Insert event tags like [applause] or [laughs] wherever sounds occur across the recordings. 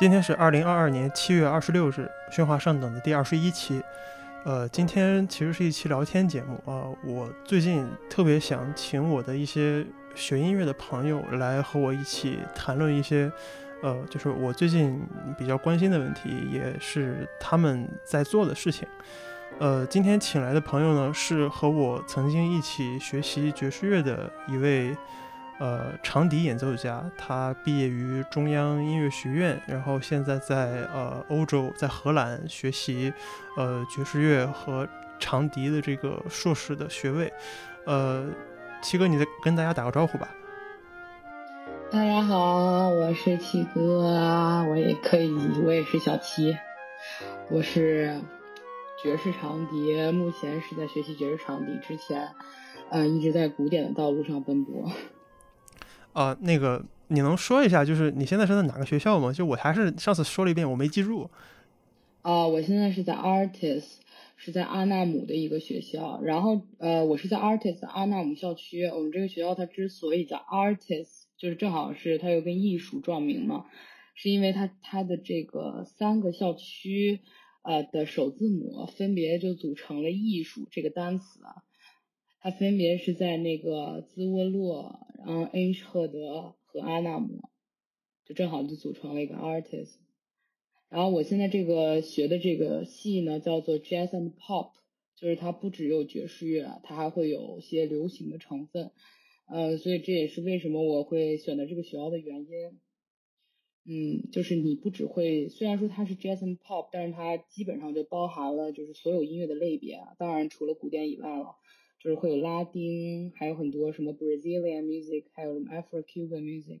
今天是二零二二年七月二十六日，喧哗上等的第二十一期。呃，今天其实是一期聊天节目啊。我最近特别想请我的一些学音乐的朋友来和我一起谈论一些，呃，就是我最近比较关心的问题，也是他们在做的事情。呃，今天请来的朋友呢，是和我曾经一起学习爵士乐的一位。呃，长笛演奏家，他毕业于中央音乐学院，然后现在在呃欧洲，在荷兰学习呃爵士乐和长笛的这个硕士的学位。呃，七哥，你再跟大家打个招呼吧。大家好，我是七哥，我也可以，我也是小七，我是爵士长笛，目前是在学习爵士长笛，之前呃一直在古典的道路上奔波。啊，那个，你能说一下，就是你现在是在哪个学校吗？就我还是上次说了一遍，我没记住。啊，我现在是在 Artist，是在阿纳姆的一个学校。然后，呃，我是在 Artist 阿纳姆校区。我们这个学校它之所以叫 Artist，就是正好是它又跟艺术撞名嘛，是因为它它的这个三个校区呃的首字母分别就组成了艺术这个单词啊。它分别是在那个兹沃洛，然后恩赫德和阿纳姆，就正好就组成了一个 artist。然后我现在这个学的这个系呢，叫做 jazz and pop，就是它不只有爵士乐，它还会有些流行的成分。呃，所以这也是为什么我会选择这个学校的原因。嗯，就是你不只会，虽然说它是 jazz and pop，但是它基本上就包含了就是所有音乐的类别，当然除了古典以外了。就是会有拉丁，还有很多什么 Brazilian music，还有什么 Afro-Cuban music，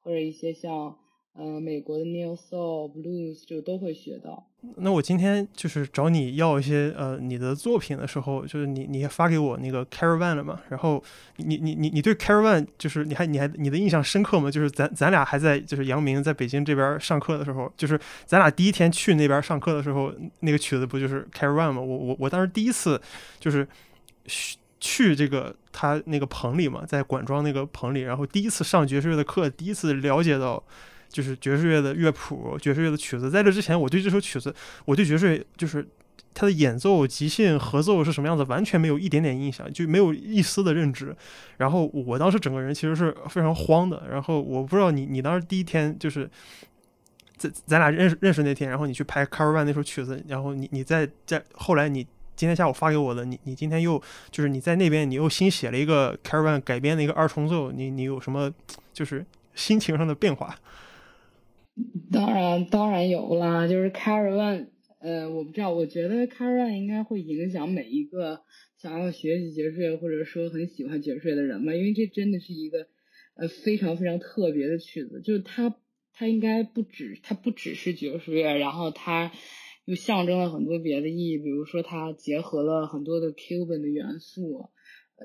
或者一些像呃美国的 Neo Soul、Blues，就都会学到。那我今天就是找你要一些呃你的作品的时候，就是你你发给我那个 Caravan 了嘛？然后你你你你对 Caravan 就是你还你还你的印象深刻吗？就是咱咱俩还在就是杨明在北京这边上课的时候，就是咱俩第一天去那边上课的时候，那个曲子不就是 Caravan 吗？我我我当时第一次就是。去去这个他那个棚里嘛，在管庄那个棚里，然后第一次上爵士乐的课，第一次了解到就是爵士乐的乐谱、爵士乐的曲子。在这之前，我对这首曲子，我对爵士乐就是他的演奏、即兴、合奏是什么样子，完全没有一点点印象，就没有一丝的认知。然后我当时整个人其实是非常慌的。然后我不知道你，你当时第一天就是在咱俩认识认识那天，然后你去拍《Car One》那首曲子，然后你你在在后来你。今天下午发给我的，你你今天又就是你在那边，你又新写了一个 Caravan 改编的一个二重奏，你你有什么就是心情上的变化？当然当然有啦，就是 Caravan，呃，我不知道，我觉得 Caravan 应该会影响每一个想要学习爵士乐或者说很喜欢爵士乐的人吧，因为这真的是一个呃非常非常特别的曲子，就是它它应该不止它不只是爵士乐，然后它。又象征了很多别的意义，比如说它结合了很多的 Cuban 的元素，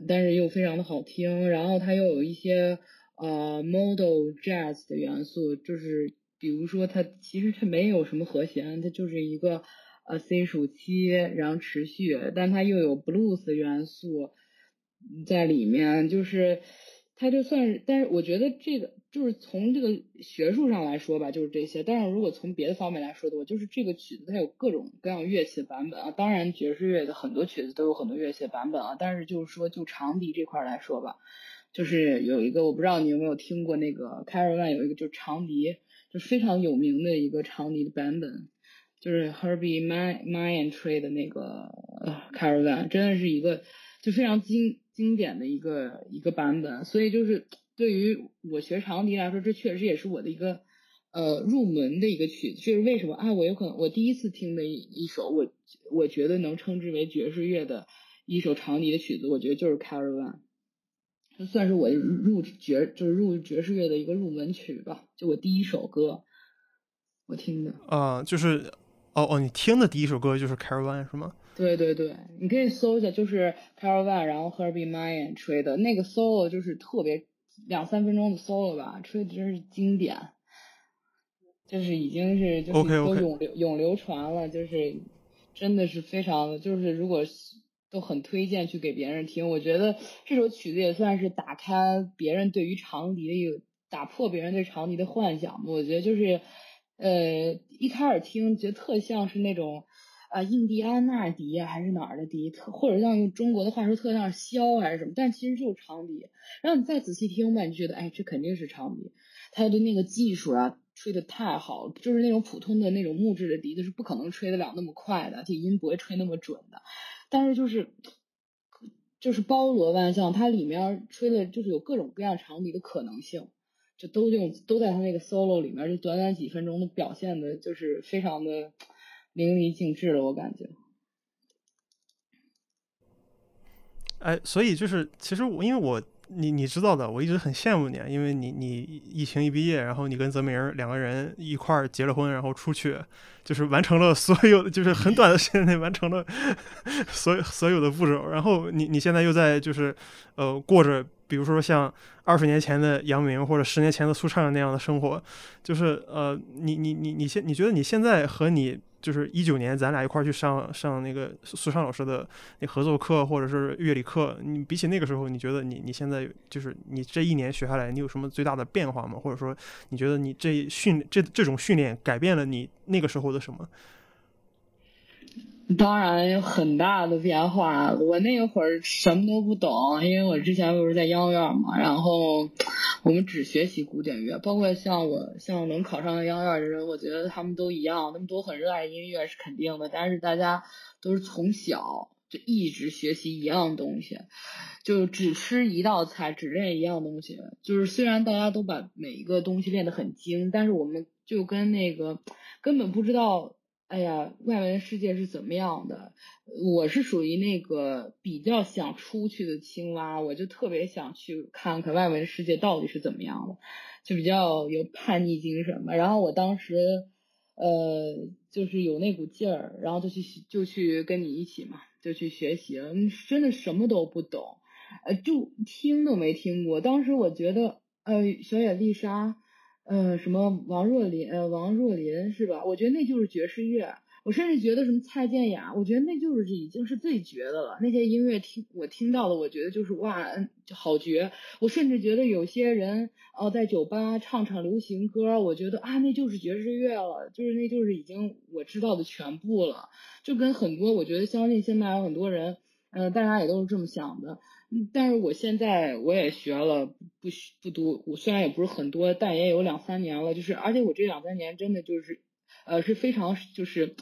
但是又非常的好听。然后它又有一些呃 Modal Jazz 的元素，就是比如说它其实它没有什么和弦，它就是一个呃 C 属七，然后持续，但它又有 Blues 元素在里面，就是它就算是，但是我觉得这个。就是从这个学术上来说吧，就是这些。但是如果从别的方面来说的话，就是这个曲子它有各种各样乐器的版本啊。当然爵士乐的很多曲子都有很多乐器的版本啊。但是就是说就长笛这块来说吧，就是有一个我不知道你有没有听过那个 Caravan 有一个就是长笛，就非常有名的一个长笛的版本，就是 Herbie My My and Tree 的那个 Caravan，真的是一个就非常经经典的一个一个版本。所以就是。对于我学长笛来说，这确实也是我的一个呃入门的一个曲子。就是为什么啊？我有可能我第一次听的一首，我我觉得能称之为爵士乐的一首长笛的曲子，我觉得就是《Caravan》，就算是我入爵就是入爵士乐的一个入门曲吧。就我第一首歌，我听的啊，就是哦哦，你听的第一首歌就是《Caravan》是吗？对对对，你可以搜一下，就是《Caravan》，然后 Herbie Mann 吹的那个 solo 就是特别。两三分钟的 solo 吧，吹的真是经典，就是已经是就是都永流永流传了，就是真的是非常的，就是如果都很推荐去给别人听。我觉得这首曲子也算是打开别人对于长笛的一个打破别人对长笛的幻想吧。我觉得就是呃，一开始听觉得特像是那种。啊，印第安纳笛还是哪儿的笛，或者像用中国的话说，特像箫还是什么，但其实就是长笛。然后你再仔细听吧，你觉得，哎，这肯定是长笛。他的那个技术啊，吹的太好，就是那种普通的那种木质的笛子是不可能吹得了那么快的，这音不会吹那么准的。但是就是，就是包罗万象，它里面吹的就是有各种各样长笛的可能性，就都用都在他那个 solo 里面，就短短几分钟的表现的，就是非常的。淋漓尽致了，我感觉。哎，所以就是，其实我因为我你你知道的，我一直很羡慕你，因为你你疫情一毕业，然后你跟泽明两个人一块儿结了婚，然后出去，就是完成了所有，就是很短的时间内完成了 [laughs] 所有所有的步骤，然后你你现在又在就是呃过着，比如说像二十年前的杨明或者十年前的苏畅那样的生活，就是呃你你你你现你觉得你现在和你。就是一九年，咱俩一块儿去上上那个苏畅老师的那合作课，或者是乐理课。你比起那个时候，你觉得你你现在就是你这一年学下来，你有什么最大的变化吗？或者说，你觉得你这训这这种训练改变了你那个时候的什么？当然有很大的变化。我那会儿什么都不懂，因为我之前不是在央院嘛，然后我们只学习古典乐，包括像我像能考上央院的人，我觉得他们都一样，他们都很热爱音乐是肯定的。但是大家都是从小就一直学习一样东西，就只吃一道菜，只练一样东西。就是虽然大家都把每一个东西练得很精，但是我们就跟那个根本不知道。哎呀，外面的世界是怎么样的？我是属于那个比较想出去的青蛙，我就特别想去看看外面的世界到底是怎么样的，就比较有叛逆精神嘛。然后我当时，呃，就是有那股劲儿，然后就去就去跟你一起嘛，就去学习了。真的什么都不懂，呃，就听都没听过。当时我觉得，呃，小野丽莎。呃，什么王若琳，呃，王若琳是吧？我觉得那就是爵士乐。我甚至觉得什么蔡健雅，我觉得那就是已经是最绝的了。那些音乐听我听到的，我觉得就是哇，好绝。我甚至觉得有些人哦，在酒吧唱唱流行歌，我觉得啊，那就是爵士乐了，就是那就是已经我知道的全部了。就跟很多，我觉得相信现在有很多人，呃，大家也都是这么想的。但是我现在我也学了，不不多，我虽然也不是很多，但也有两三年了。就是而且我这两三年真的就是，呃，是非常就是，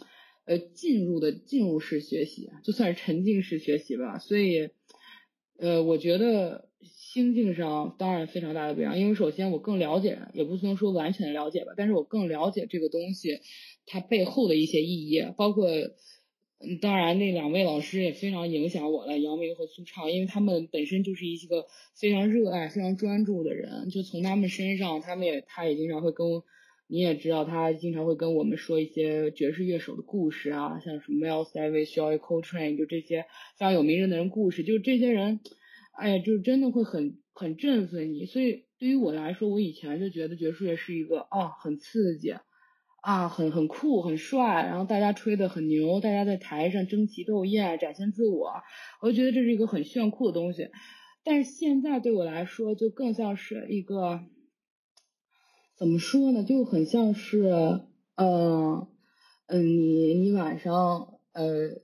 呃，进入的进入式学习，就算是沉浸式学习吧。所以，呃，我觉得心境上当然非常大的不一样。因为首先我更了解，也不能说完全了解吧，但是我更了解这个东西它背后的一些意义，包括。嗯，当然，那两位老师也非常影响我了，杨明和苏畅，因为他们本身就是一个非常热爱、非常专注的人。就从他们身上，他们也，他也经常会跟，你也知道，他经常会跟我们说一些爵士乐手的故事啊，像什么 Miles Davis、j o y Coltrane，就这些非常有名人的人故事。就这些人，哎呀，就是真的会很很振奋你。所以对于我来说，我以前就觉得爵士乐是一个啊，很刺激。啊，很很酷，很帅，然后大家吹的很牛，大家在台上争奇斗艳，展现自我，我就觉得这是一个很炫酷的东西。但是现在对我来说，就更像是一个，怎么说呢，就很像是，嗯嗯，你你晚上，呃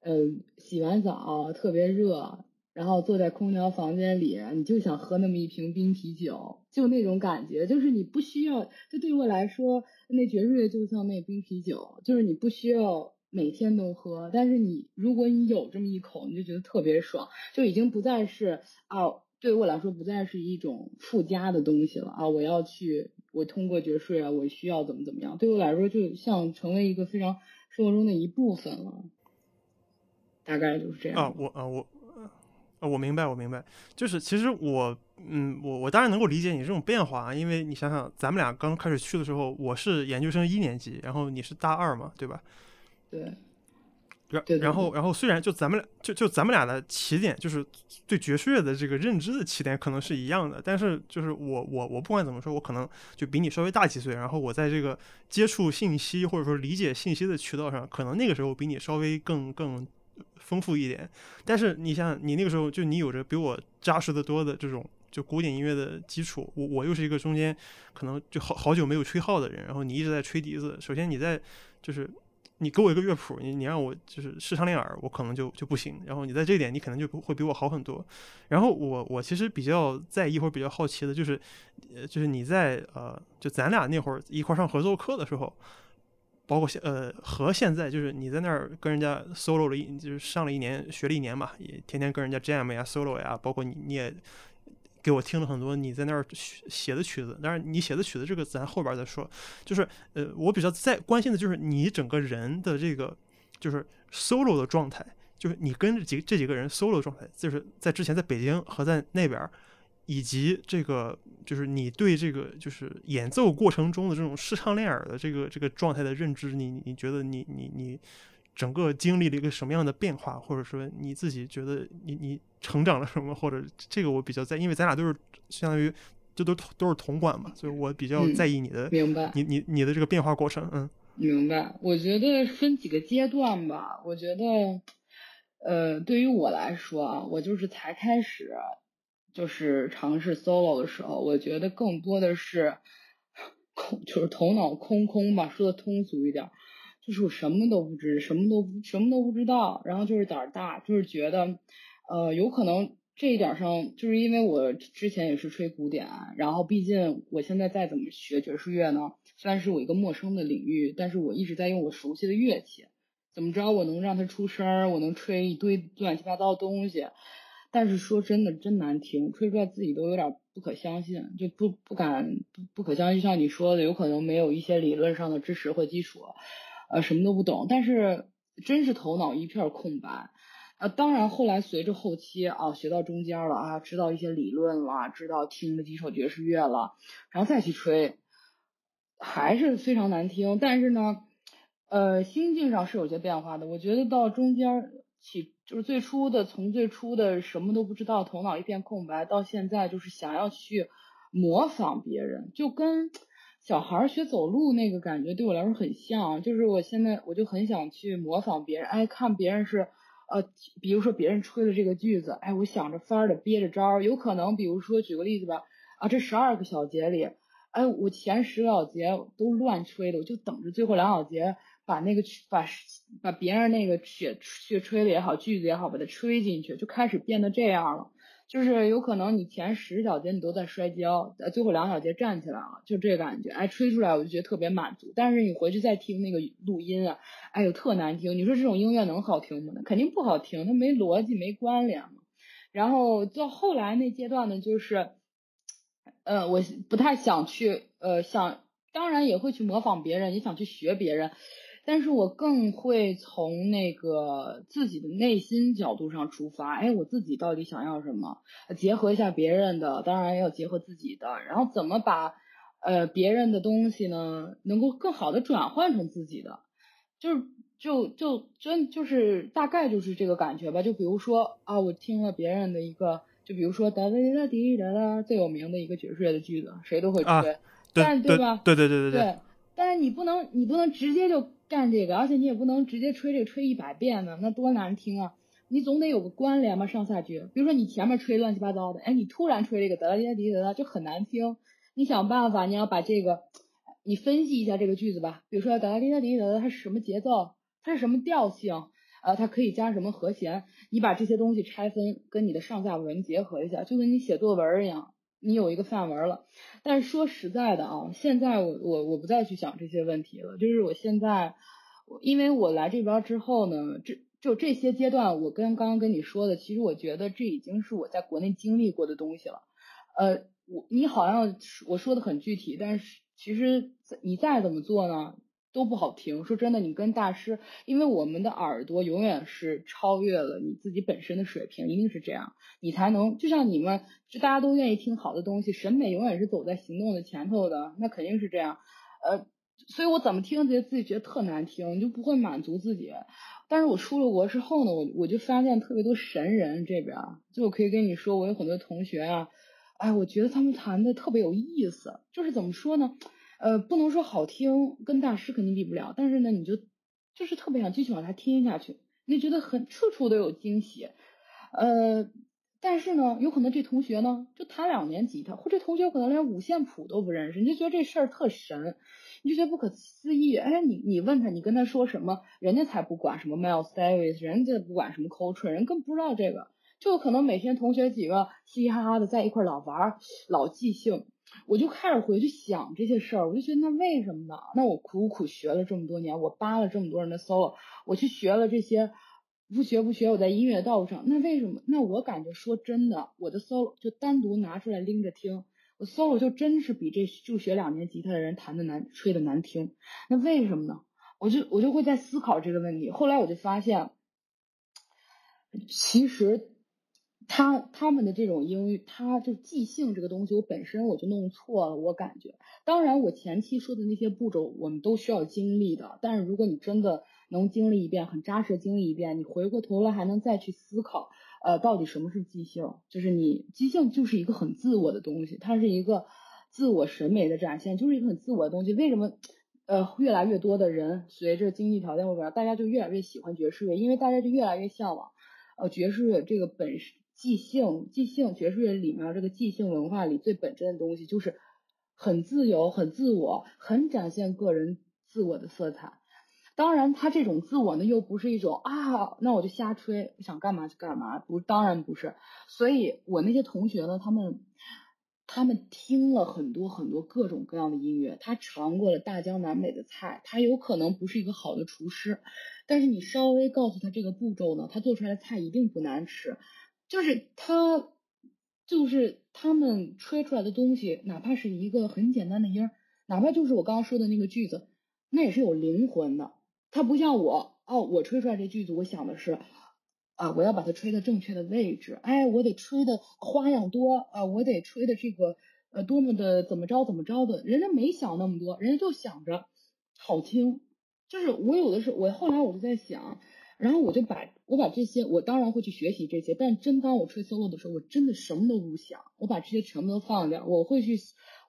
呃，洗完澡特别热。然后坐在空调房间里，你就想喝那么一瓶冰啤酒，就那种感觉，就是你不需要。就对我来说，那爵士乐就像那冰啤酒，就是你不需要每天都喝，但是你如果你有这么一口，你就觉得特别爽，就已经不再是啊，对我来说不再是一种附加的东西了啊。我要去，我通过爵士啊，我需要怎么怎么样，对我来说就像成为一个非常生活中的一部分了，大概就是这样啊。我啊我。呃，我明白，我明白，就是其实我，嗯，我我当然能够理解你这种变化啊，因为你想想，咱们俩刚开始去的时候，我是研究生一年级，然后你是大二嘛，对吧？对。然然后然后虽然就咱们俩就就咱们俩的起点就是对爵士乐的这个认知的起点可能是一样的，但是就是我我我不管怎么说，我可能就比你稍微大几岁，然后我在这个接触信息或者说理解信息的渠道上，可能那个时候比你稍微更更。丰富一点，但是你像你那个时候，就你有着比我扎实的多的这种就古典音乐的基础，我我又是一个中间可能就好好久没有吹号的人，然后你一直在吹笛子，首先你在就是你给我一个乐谱，你你让我就是试唱练耳，我可能就就不行，然后你在这一点你可能就会比我好很多，然后我我其实比较在意或者比较好奇的就是，呃就是你在呃就咱俩那会儿一块上合奏课的时候。包括现呃和现在就是你在那儿跟人家 solo 了一就是上了一年学了一年嘛，也天天跟人家 jam 呀 solo 呀，包括你你也给我听了很多你在那儿写的曲子，但是你写的曲子这个咱后边再说，就是呃我比较在关心的就是你整个人的这个就是 solo 的状态，就是你跟几这几个人 solo 的状态，就是在之前在北京和在那边。以及这个就是你对这个就是演奏过程中的这种视唱练耳的这个这个状态的认知，你你觉得你你你整个经历了一个什么样的变化，或者说你自己觉得你你成长了什么，或者这个我比较在，因为咱俩都是相当于这都都是同管嘛，所以我比较在意你的明白，你你你的这个变化过程，嗯，明白。我觉得分几个阶段吧，我觉得呃，对于我来说啊，我就是才开始。就是尝试 solo 的时候，我觉得更多的是空，就是头脑空空吧，说的通俗一点，就是我什么都不知，什么都什么都不知道，然后就是胆儿大，就是觉得，呃，有可能这一点上，就是因为我之前也是吹古典，然后毕竟我现在再怎么学爵士乐呢，虽然是我一个陌生的领域，但是我一直在用我熟悉的乐器，怎么着我能让它出声儿，我能吹一堆乱七八糟的东西。但是说真的，真难听，吹出来自己都有点不可相信，就不不敢不不可相信。像你说的，有可能没有一些理论上的知识或基础，呃，什么都不懂。但是真是头脑一片空白。呃，当然后来随着后期啊，学到中间了啊，知道一些理论了，知道听了几首爵士乐了，然后再去吹，还是非常难听。但是呢，呃，心境上是有些变化的。我觉得到中间起。就是最初的，从最初的什么都不知道，头脑一片空白，到现在就是想要去模仿别人，就跟小孩学走路那个感觉对我来说很像。就是我现在我就很想去模仿别人，哎，看别人是呃，比如说别人吹的这个句子，哎，我想着法儿的憋着招儿，有可能比如说举个例子吧，啊，这十二个小节里，哎，我前十个小节都乱吹的，我就等着最后两小节。把那个把把别人那个血血吹的也好，句子也好，把它吹进去，就开始变得这样了。就是有可能你前十小节你都在摔跤，呃，最后两小节站起来了，就这感觉。哎，吹出来我就觉得特别满足。但是你回去再听那个录音啊，哎呦，特难听。你说这种音乐能好听吗？肯定不好听，它没逻辑，没关联嘛。然后到后来那阶段呢，就是，呃，我不太想去，呃，想当然也会去模仿别人，也想去学别人。但是我更会从那个自己的内心角度上出发，哎，我自己到底想要什么？结合一下别人的，当然要结合自己的，然后怎么把呃别人的东西呢，能够更好的转换成自己的，就是就就真就是大概就是这个感觉吧。就比如说啊，我听了别人的一个，就比如说哒哒哒滴哒哒最有名的一个爵士乐的句子，谁都会吹，但对吧？对对对对对。但是你不能，你不能直接就。干这个，而且你也不能直接吹这个吹一百遍呢，那多难听啊！你总得有个关联嘛，上下句。比如说你前面吹乱七八糟的，哎，你突然吹这个哒哒滴哒哒就很难听。你想办法，你要把这个，你分析一下这个句子吧。比如说哒哒滴哒滴哒哒，它是什么节奏？它是什么调性？呃，它可以加什么和弦？你把这些东西拆分，跟你的上下文结合一下，就跟你写作文一样。你有一个范文了，但是说实在的啊，现在我我我不再去想这些问题了。就是我现在，因为我来这边之后呢，这就这些阶段，我跟刚刚跟你说的，其实我觉得这已经是我在国内经历过的东西了。呃，我你好像我说的很具体，但是其实你再怎么做呢？都不好听。说真的，你跟大师，因为我们的耳朵永远是超越了你自己本身的水平，一定是这样，你才能就像你们，就大家都愿意听好的东西，审美永远是走在行动的前头的，那肯定是这样。呃，所以我怎么听觉得自己觉得特难听，你就不会满足自己。但是我出了国之后呢，我我就发现特别多神人这边，就我可以跟你说，我有很多同学啊，哎，我觉得他们弹的特别有意思，就是怎么说呢？呃，不能说好听，跟大师肯定比不了，但是呢，你就就是特别想继续往下听下去，你觉得很处处都有惊喜，呃，但是呢，有可能这同学呢就弹两年吉他，或这同学可能连五线谱都不认识，你就觉得这事儿特神，你就觉得不可思议。哎，你你问他，你跟他说什么，人家才不管什么 Miles Davis，人家不管什么 Coltrane，人更不知道这个。就可能每天同学几个嘻嘻哈哈的在一块老玩，老即兴。我就开始回去想这些事儿，我就觉得那为什么呢？那我苦苦学了这么多年，我扒了这么多人的 solo，我去学了这些。不学不学，我在音乐道路上，那为什么？那我感觉说真的，我的 solo 就单独拿出来拎着听，我 solo 就真是比这就学两年吉他的人弹的难，吹的难听。那为什么呢？我就我就会在思考这个问题。后来我就发现，其实他他们的这种英语，他就即兴这个东西，我本身我就弄错了。我感觉，当然我前期说的那些步骤，我们都需要经历的。但是如果你真的，能经历一遍，很扎实的经历一遍，你回过头来还能再去思考，呃，到底什么是即兴？就是你即兴就是一个很自我的东西，它是一个自我审美的展现，就是一个很自我的东西。为什么呃越来越多的人随着经济条件或者大家就越来越喜欢爵士乐？因为大家就越来越向往呃爵士乐这个本身即兴即兴爵士乐里面这个即兴文化里最本真的东西，就是很自由、很自我、很展现个人自我的色彩。当然，他这种自我呢，又不是一种啊，那我就瞎吹，想干嘛就干嘛，不，当然不是。所以我那些同学呢，他们他们听了很多很多各种各样的音乐，他尝过了大江南北的菜，他有可能不是一个好的厨师，但是你稍微告诉他这个步骤呢，他做出来的菜一定不难吃。就是他，就是他们吹出来的东西，哪怕是一个很简单的音儿，哪怕就是我刚刚说的那个句子，那也是有灵魂的。它不像我哦，我吹出来这句子，我想的是啊，我要把它吹的正确的位置，哎，我得吹的花样多啊，我得吹的这个呃多么的怎么着怎么着的，人家没想那么多，人家就想着好听。就是我有的时候，我后来我就在想，然后我就把我把这些，我当然会去学习这些，但真当我吹 solo 的时候，我真的什么都不想，我把这些全部都放掉，我会去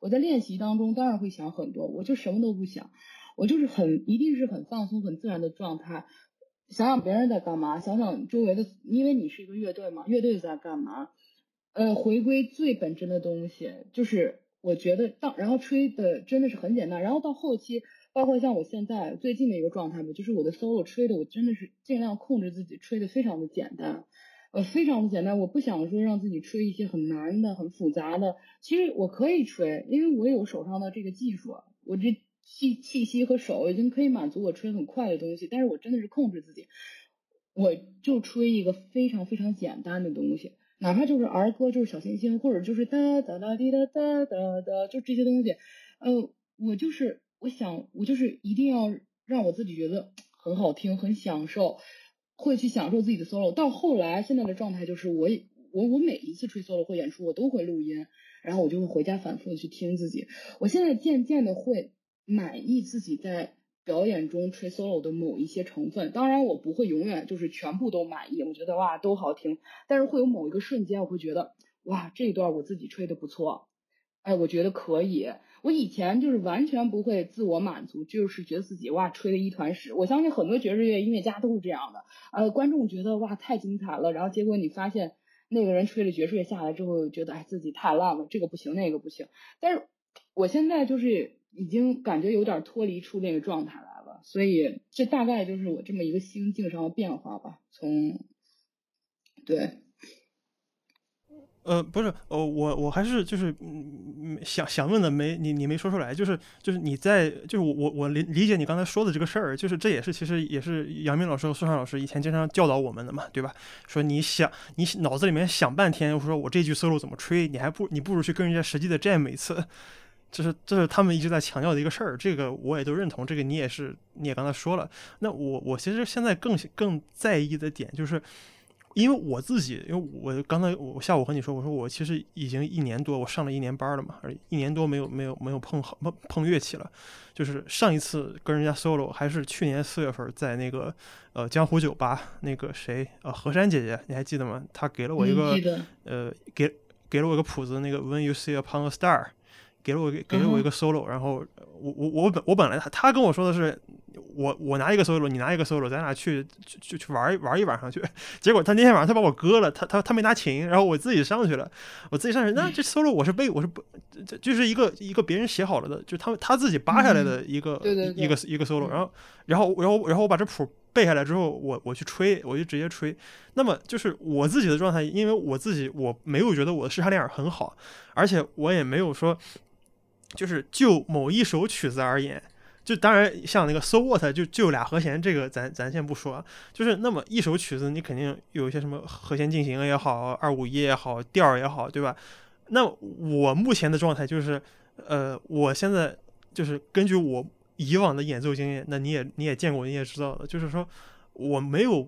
我在练习当中当然会想很多，我就什么都不想。我就是很一定是很放松、很自然的状态，想想别人在干嘛，想想周围的，因为你是一个乐队嘛，乐队在干嘛？呃，回归最本真的东西，就是我觉得当然后吹的真的是很简单，然后到后期，包括像我现在最近的一个状态吧，就是我的 solo 吹的，我真的是尽量控制自己吹的非常的简单，呃，非常的简单，我不想说让自己吹一些很难的、很复杂的，其实我可以吹，因为我有手上的这个技术，我这。气气息和手已经可以满足我吹很快的东西，但是我真的是控制自己，我就吹一个非常非常简单的东西，哪怕就是儿歌，就是小星星，或者就是哒哒哒滴哒哒哒哒，就这些东西，呃，我就是我想我就是一定要让我自己觉得很好听，很享受，会去享受自己的 solo。到后来现在的状态就是我我我每一次吹 solo 或演出我都会录音，然后我就会回家反复的去听自己。我现在渐渐的会。满意自己在表演中吹 solo 的某一些成分，当然我不会永远就是全部都满意，我觉得哇都好听，但是会有某一个瞬间我会觉得哇这一段我自己吹的不错，哎我觉得可以，我以前就是完全不会自我满足，就是觉得自己哇吹的一团屎，我相信很多爵士乐音乐家都是这样的，呃观众觉得哇太精彩了，然后结果你发现那个人吹了爵士乐下来之后，觉得哎自己太烂了，这个不行那个不行，但是我现在就是。已经感觉有点脱离出那个状态来了，所以这大概就是我这么一个心境上的变化吧。从对，呃，不是，呃，我我还是就是嗯想想问的没你你没说出来，就是就是你在就是我我我理理解你刚才说的这个事儿，就是这也是其实也是杨明老师和苏珊老师以前经常教导我们的嘛，对吧？说你想你脑子里面想半天，说我这句 solo 怎么吹，你还不你不如去跟人家实际的 jam 一次。这是这是他们一直在强调的一个事儿，这个我也都认同。这个你也是，你也刚才说了。那我我其实现在更更在意的点就是，因为我自己，因为我刚才我下午和你说，我说我其实已经一年多，我上了一年班了嘛，而一年多没有没有没有碰碰碰乐器了。就是上一次跟人家 solo 还是去年四月份在那个呃江湖酒吧，那个谁呃何山姐姐，你还记得吗？她给了我一个呃给给了我一个谱子，那个 When You See Upon a Star。给了我给了我一个 solo，然后我我我本我本来他他跟我说的是，我我拿一个 solo，你拿一个 solo，咱俩去去去去玩玩一晚上去。[laughs] 结果他那天晚上他把我割了，他他他没拿琴，然后我自己上去了，我自己上去，那这 solo 我是背我是不，这就是一个一个别人写好了的，就他他自己扒下来的一个一个一个 solo，然后然后然后然后我把这谱背下来之后，我我去吹，我就直接吹。那么就是我自己的状态，因为我自己我没有觉得我的视唱练耳很好，而且我也没有说。就是就某一首曲子而言，就当然像那个 So What 就就俩和弦，这个咱咱先不说。就是那么一首曲子，你肯定有一些什么和弦进行也好，二五一也好，调也好，对吧？那我目前的状态就是，呃，我现在就是根据我以往的演奏经验，那你也你也见过，你也知道的，就是说我没有。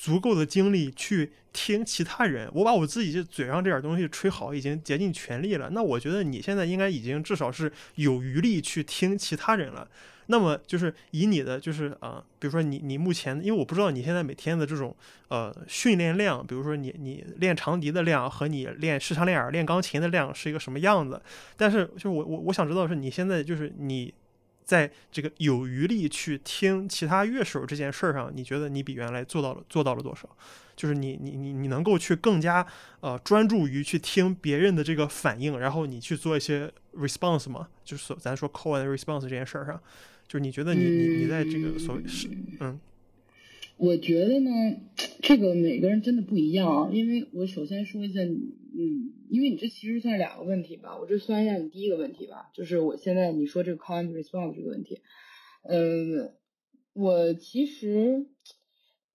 足够的精力去听其他人，我把我自己这嘴上这点东西吹好，已经竭尽全力了。那我觉得你现在应该已经至少是有余力去听其他人了。那么就是以你的就是啊，比如说你你目前，因为我不知道你现在每天的这种呃训练量，比如说你你练长笛的量和你练视唱练耳练钢琴的量是一个什么样子。但是就是我我我想知道是你现在就是你。在这个有余力去听其他乐手这件事儿上，你觉得你比原来做到了做到了多少？就是你你你你能够去更加呃专注于去听别人的这个反应，然后你去做一些 response 吗？就是咱说 call and response 这件事儿上，就是你觉得你你你在这个所谓是嗯。我觉得呢，这个每个人真的不一样啊。因为我首先说一下，嗯，因为你这其实算是两个问题吧。我这算一下你第一个问题吧，就是我现在你说这个 call and response 这个问题，嗯，我其实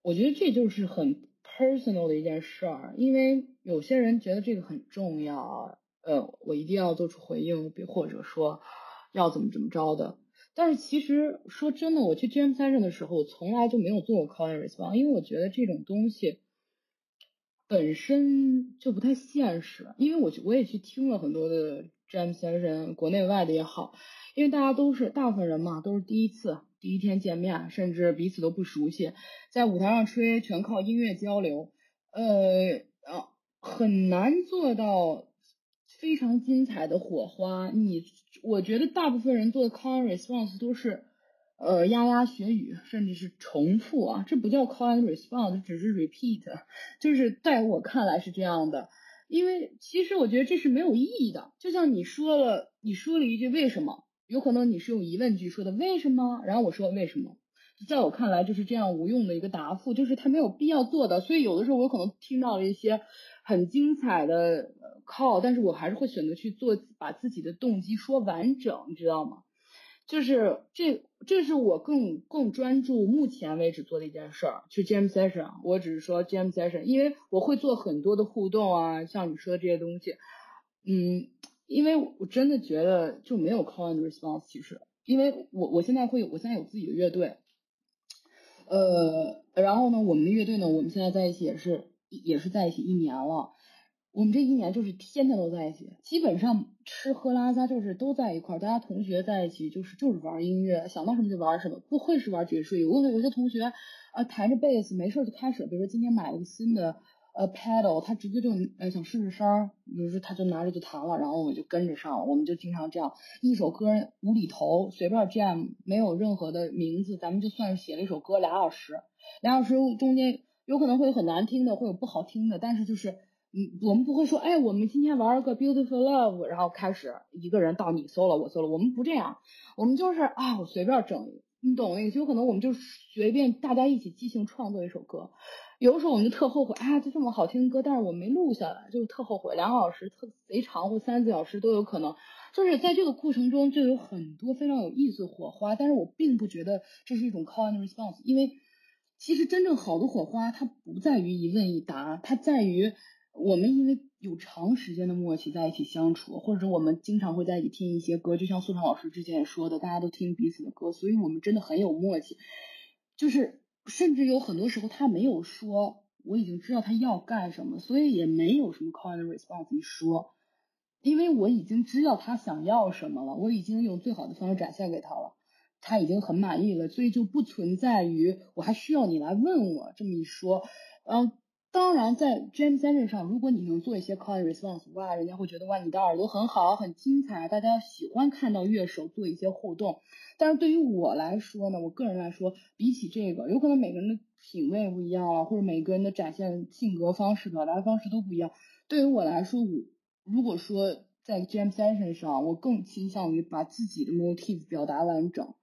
我觉得这就是很 personal 的一件事儿，因为有些人觉得这个很重要，呃，我一定要做出回应，比或者说要怎么怎么着的。但是其实说真的，我去 jam session 的时候，我从来就没有做过 call and response，因为我觉得这种东西本身就不太现实。因为我我也去听了很多的 jam session，国内外的也好，因为大家都是大部分人嘛，都是第一次第一天见面，甚至彼此都不熟悉，在舞台上吹全靠音乐交流，呃啊，很难做到非常精彩的火花。你。我觉得大部分人做的 call and response 都是，呃，牙牙学语，甚至是重复啊，这不叫 call and response，只是 repeat，就是在我看来是这样的。因为其实我觉得这是没有意义的，就像你说了，你说了一句为什么，有可能你是用疑问句说的为什么，然后我说为什么，在我看来就是这样无用的一个答复，就是他没有必要做的。所以有的时候我可能听到了一些。很精彩的 call，但是我还是会选择去做，把自己的动机说完整，你知道吗？就是这，这是我更更专注目前为止做的一件事儿。去 jam session，我只是说 jam session，因为我会做很多的互动啊，像你说的这些东西，嗯，因为我真的觉得就没有 call and response，其实，因为我我现在会有，我现在有自己的乐队，呃，然后呢，我们的乐队呢，我们现在在一起也是。也是在一起一年了，我们这一年就是天天都在一起，基本上吃喝拉撒就是都在一块儿。大家同学在一起就是就是玩音乐，想到什么就玩什么，不会是玩爵士。有有些同学啊弹着贝斯没事就开始，比如说今天买了个新的呃 pedal，他直接就呃想试试声儿，比如说他就拿着就弹了，然后我就跟着上，我们就经常这样一首歌无厘头随便 jam，没有任何的名字，咱们就算是写了一首歌俩小时，俩小时中间。有可能会有很难听的，会有不好听的，但是就是，嗯，我们不会说，哎，我们今天玩个 Beautiful Love，然后开始一个人到你 solo，我 solo，我们不这样，我们就是啊，我随便整，你懂那个，有可能我们就随便大家一起即兴创作一首歌，有的时候我们就特后悔，哎，就这么好听的歌，但是我没录下来，就特后悔，两个小时特贼长或三四小时都有可能，就是在这个过程中就有很多非常有意思火花，但是我并不觉得这是一种 call and response，因为。其实真正好的火花，它不在于一问一答，它在于我们因为有长时间的默契在一起相处，或者我们经常会在一起听一些歌，就像苏畅老师之前也说的，大家都听彼此的歌，所以我们真的很有默契。就是甚至有很多时候他没有说，我已经知道他要干什么，所以也没有什么 call and response 一说，因为我已经知道他想要什么了，我已经用最好的方式展现给他了。他已经很满意了，所以就不存在于我还需要你来问我这么一说，嗯，当然，在 jam session 上，如果你能做一些 call response，哇，人家会觉得哇，你的耳朵很好，很精彩，大家喜欢看到乐手做一些互动。但是对于我来说呢，我个人来说，比起这个，有可能每个人的品味不一样啊，或者每个人的展现性格方式、表达方式都不一样。对于我来说，我如果说在 jam session 上，我更倾向于把自己的 motive 表达完整。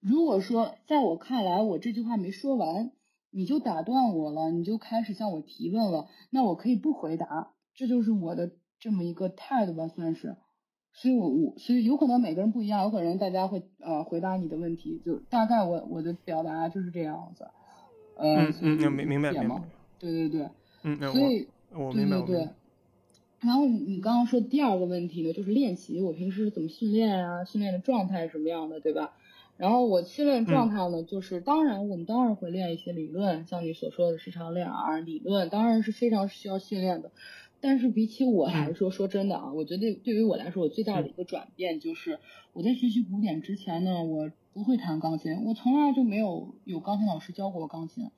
如果说在我看来，我这句话没说完。你就打断我了，你就开始向我提问了，那我可以不回答，这就是我的这么一个态度吧，算是。所以我我所以有可能每个人不一样，有可能大家会呃回答你的问题，就大概我我的表达就是这样子。嗯嗯，明明白明白。对对对。嗯，所以我明白。对对对。然后你刚刚说第二个问题呢，就是练习，我平时怎么训练啊？训练的状态是什么样的，对吧？然后我训练状态呢，就是当然我们当然会练一些理论，像你所说的时常练耳理论，当然是非常需要训练的。但是比起我来说，说真的啊，我觉得对于我来说，我最大的一个转变就是我在学习古典之前呢，我不会弹钢琴，我从来就没有有钢琴老师教过我钢琴。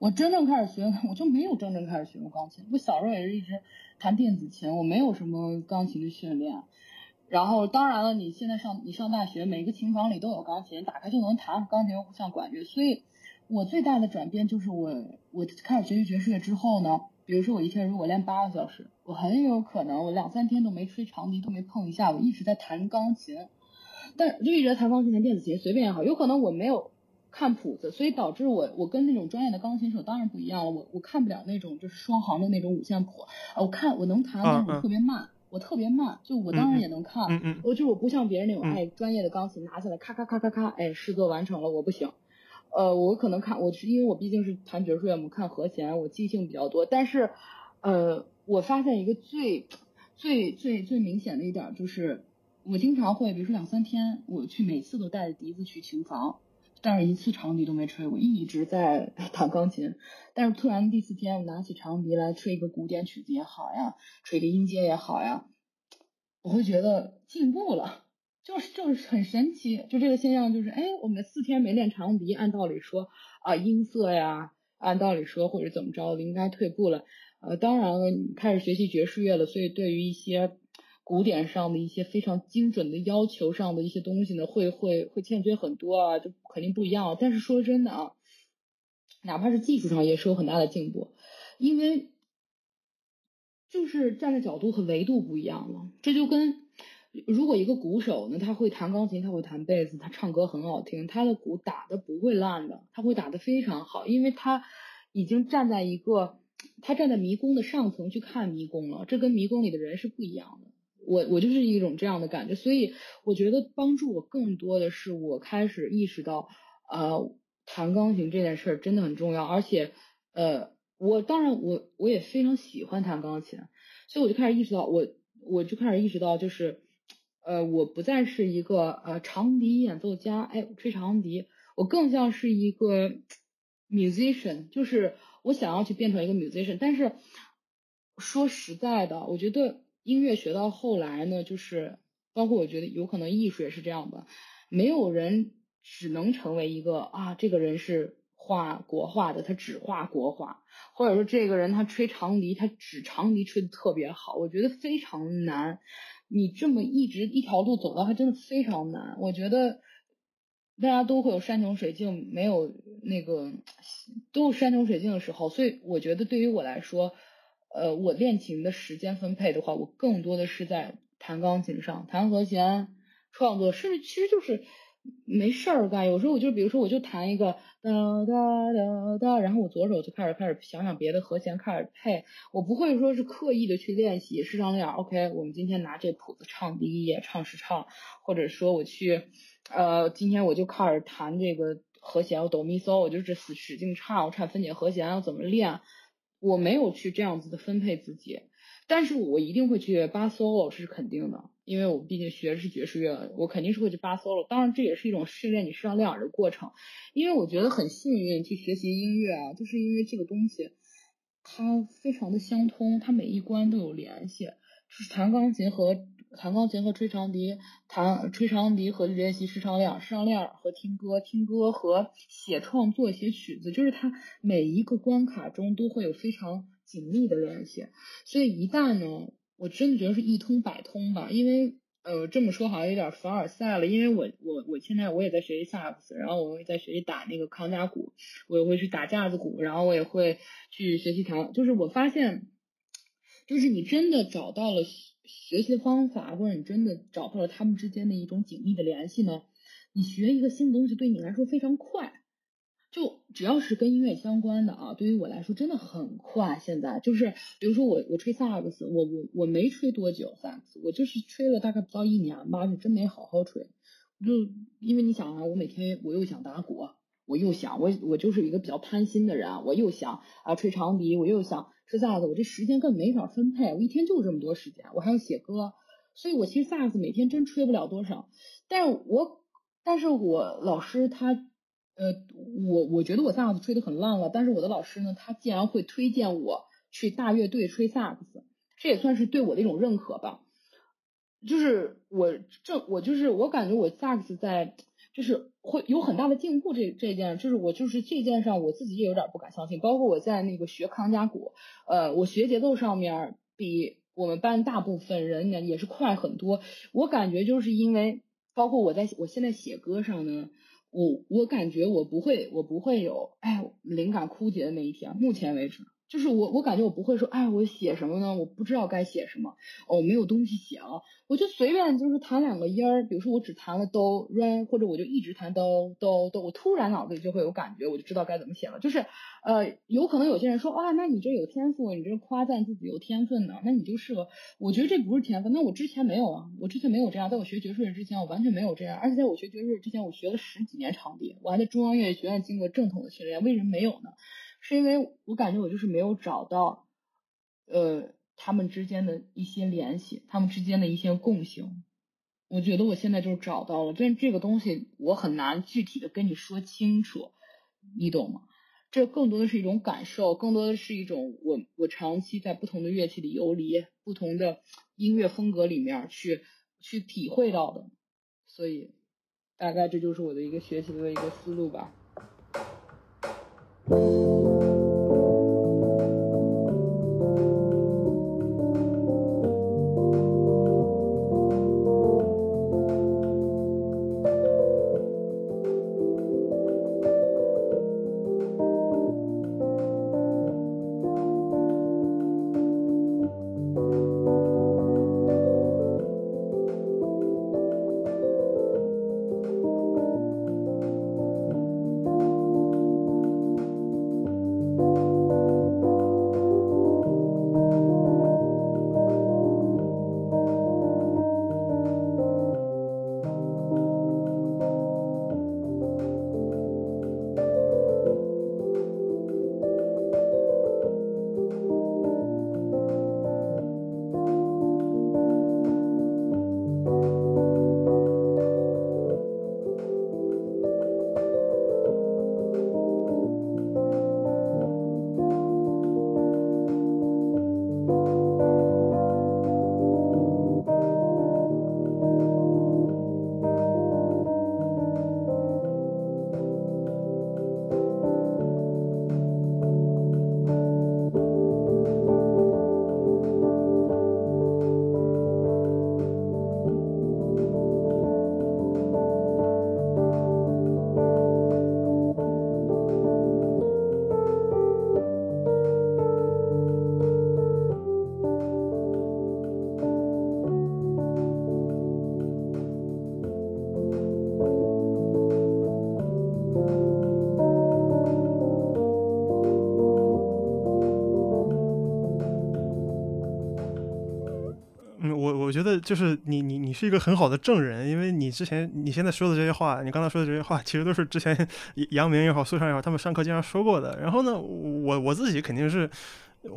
我真正开始学，[laughs] 我就没有真正开始学过钢琴。我小时候也是一直弹电子琴，我没有什么钢琴的训练。然后当然了，你现在上你上大学，每个琴房里都有钢琴，打开就能弹，钢琴又不像管乐，所以我最大的转变就是我我开始学习爵士乐之后呢，比如说我一天如果练八个小时，我很有可能我两三天都没吹长笛，都没碰一下，我一直在弹钢琴，但就一直在弹钢琴、弹电子琴，随便也好，有可能我没有看谱子，所以导致我我跟那种专业的钢琴手当然不一样了，我我看不了那种就是双行的那种五线谱，我看我能弹，但是我特别慢。我特别慢，就我当然也能看，我就我不像别人那种哎专业的钢琴拿起来咔咔咔咔咔，哎试作完成了，我不行，呃我可能看我是因为我毕竟是弹爵士乐嘛，看和弦我记性比较多，但是呃我发现一个最最最最明显的一点就是，我经常会比如说两三天我去每次都带着笛子去琴房。但是一次长笛都没吹过，一直在 [laughs] 弹钢琴。但是突然第四天，我拿起长笛来吹一个古典曲子也好呀，吹个音阶也好呀，我会觉得进步了，就是就是很神奇。就这个现象，就是哎，我们四天没练长笛，按道理说啊音色呀，按道理说或者怎么着，应该退步了。呃，当然了，开始学习爵士乐了，所以对于一些。古典上的一些非常精准的要求上的一些东西呢，会会会欠缺很多啊，就肯定不一样。但是说真的啊，哪怕是技术上也是有很大的进步，因为就是站的角度和维度不一样了。这就跟如果一个鼓手呢，他会弹钢琴，他会弹贝斯，他唱歌很好听，他的鼓打的不会烂的，他会打的非常好，因为他已经站在一个他站在迷宫的上层去看迷宫了，这跟迷宫里的人是不一样的。我我就是一种这样的感觉，所以我觉得帮助我更多的是我开始意识到，呃，弹钢琴这件事儿真的很重要，而且，呃，我当然我我也非常喜欢弹钢琴，所以我就开始意识到，我我就开始意识到，就是，呃，我不再是一个呃长笛演奏家，哎，吹长笛，我更像是一个 musician，就是我想要去变成一个 musician，但是说实在的，我觉得。音乐学到后来呢，就是包括我觉得有可能艺术也是这样的，没有人只能成为一个啊，这个人是画国画的，他只画国画，或者说这个人他吹长笛，他只长笛吹的特别好，我觉得非常难。你这么一直一条路走到，他真的非常难。我觉得大家都会有山穷水尽，没有那个都有山穷水尽的时候，所以我觉得对于我来说。呃，我练琴的时间分配的话，我更多的是在弹钢琴上，弹和弦、创作，甚至其实就是没事儿干。有时候我就比如说，我就弹一个哒哒哒哒，然后我左手就开始开始想想别的和弦，开始配。我不会说是刻意的去练习，时常那样。OK，我们今天拿这谱子唱第一页，唱时唱，或者说我去，呃，今天我就开始弹这个和弦，我哆咪嗦，我就是使使劲唱，我唱分解和弦要怎么练。我没有去这样子的分配自己，但是我一定会去扒 solo，是肯定的，因为我毕竟学的是爵士乐，我肯定是会去扒 solo。当然，这也是一种训练你视唱练耳的过程，因为我觉得很幸运去学习音乐啊，就是因为这个东西它非常的相通，它每一关都有联系，就是弹钢琴和弹钢琴和吹长笛，弹吹长笛和练习视唱练，视唱练和听歌，听歌和写创作写曲子，就是它每一个关卡中都会有非常紧密的联系。所以一旦呢，我真的觉得是一通百通吧，因为呃这么说好像有点凡尔赛了，因为我我我现在我也在学习萨克斯，然后我也在学习打那个康佳鼓，我也会去打架子鼓，然后我也会去学习弹，就是我发现。就是你真的找到了学习的方法，或者你真的找到了他们之间的一种紧密的联系呢？你学一个新的东西对你来说非常快，就只要是跟音乐相关的啊，对于我来说真的很快。现在就是，比如说我我吹萨克斯，我我我没吹多久萨克斯，我就是吹了大概不到一年吧，就真没好好吹。就因为你想啊，我每天我又想打鼓，我又想我我就是一个比较贪心的人，我又想啊吹长笛，我又想。吹萨克斯，我这时间根本没法分配，我一天就这么多时间，我还要写歌，所以我其实萨克斯每天真吹不了多少。但是我，但是我老师他，呃，我我觉得我萨克斯吹得很烂了，但是我的老师呢，他竟然会推荐我去大乐队吹萨克斯，这也算是对我的一种认可吧。就是我这我就是我感觉我萨克斯在。就是会有很大的进步，这这件就是我就是这件上我自己也有点不敢相信。包括我在那个学康佳鼓，呃，我学节奏上面比我们班大部分人呢也是快很多。我感觉就是因为，包括我在我现在写歌上呢，我我感觉我不会我不会有哎灵感枯竭的那一天，目前为止。就是我，我感觉我不会说，哎，我写什么呢？我不知道该写什么，哦，没有东西写了，我就随便就是弹两个音儿，比如说我只弹了哆、来，或者我就一直弹哆、哆、哆，我突然脑子里就会有感觉，我就知道该怎么写了。就是，呃，有可能有些人说，啊，那你这有天赋，你这夸赞自己有天分呢，那你就适合。我觉得这不是天分，那我之前没有啊，我之前没有这样，在我学爵士之前，我完全没有这样，而且在我学爵士之前，我学了十几年长笛，我还在中央音乐学院经过正统的训练，为什么没有呢？是因为我感觉我就是没有找到，呃，他们之间的一些联系，他们之间的一些共性。我觉得我现在就是找到了，但这个东西我很难具体的跟你说清楚，你懂吗？这更多的是一种感受，更多的是一种我我长期在不同的乐器里游离，不同的音乐风格里面去去体会到的。所以，大概这就是我的一个学习的一个思路吧。觉得就是你你你是一个很好的证人，因为你之前你现在说的这些话，你刚才说的这些话，其实都是之前 [laughs] 杨明也好、苏畅也好，他们上课经常说过的。然后呢，我我自己肯定是，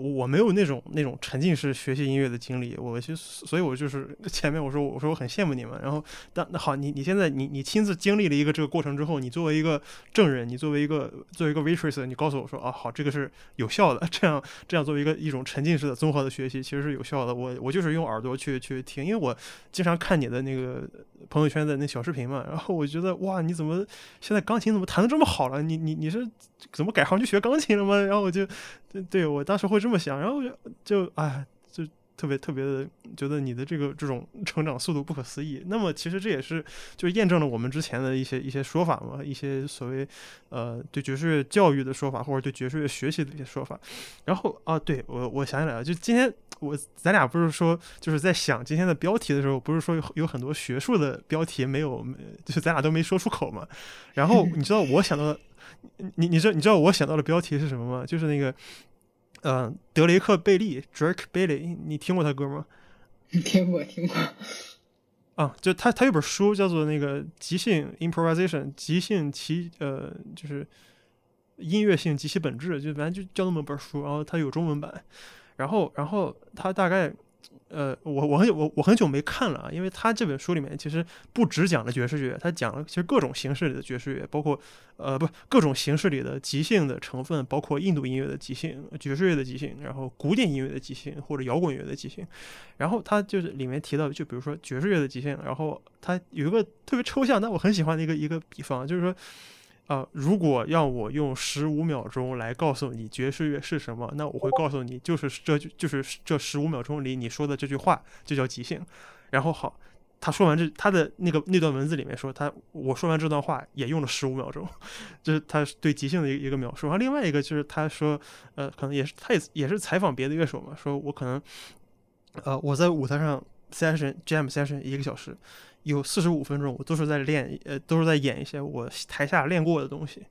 我没有那种那种沉浸式学习音乐的经历，我其实，所以我就是 [laughs] 前面我说我说我很羡慕你们。然后，但那好，你你现在你你亲自经历了一个这个过程之后，你作为一个证人，你作为一个作为一个 waitress，你告诉我说啊，好，这个是有效的，这样这样作为一个一种沉浸式的综合的学习，其实是有效的。我我就是用耳朵去去听，因为我经常看你的那个朋友圈的那小视频嘛，然后我觉得哇，你怎么现在钢琴怎么弹的这么好了？你你你是怎么改行去学钢琴了吗？然后我就对对我当时会这么这么想，然后就就哎。特别特别的觉得你的这个这种成长速度不可思议。那么其实这也是就验证了我们之前的一些一些说法嘛，一些所谓呃对爵士乐教育的说法，或者对爵士乐学习的一些说法。然后啊，对我我想起来了，就今天我咱俩不是说就是在想今天的标题的时候，不是说有有很多学术的标题没有，[laughs] 就是咱俩都没说出口嘛。然后你知道我想到的，你你知道你知道我想到的标题是什么吗？就是那个。嗯，德雷克·贝利 （Drake Bailey），你听过他歌吗？[laughs] 听过，听过。啊，就他，他有本书叫做《那个即兴 （Improvisation）》，即兴其呃，就是音乐性及其本质，就反正就叫那么本书。然后他有中文版，然后，然后他大概。呃，我我很我我很久没看了啊，因为他这本书里面其实不只讲了爵士乐，他讲了其实各种形式里的爵士乐，包括呃不各种形式里的即兴的成分，包括印度音乐的即兴、爵士乐的即兴，然后古典音乐的即兴或者摇滚乐的即兴，然后他就是里面提到，就比如说爵士乐的即兴，然后他有一个特别抽象但我很喜欢的一个一个比方，就是说。啊，如果要我用十五秒钟来告诉你爵士乐是什么，那我会告诉你，就是这就就是这十五秒钟里你说的这句话就叫即兴。然后好，他说完这他的那个那段文字里面说他我说完这段话也用了十五秒钟，这是他对即兴的一个描述。然后另外一个就是他说，呃，可能也是他也也是采访别的乐手嘛，说我可能，呃，我在舞台上 session jam session 一个小时。有四十五分钟，我都是在练，呃，都是在演一些我台下练过的东西，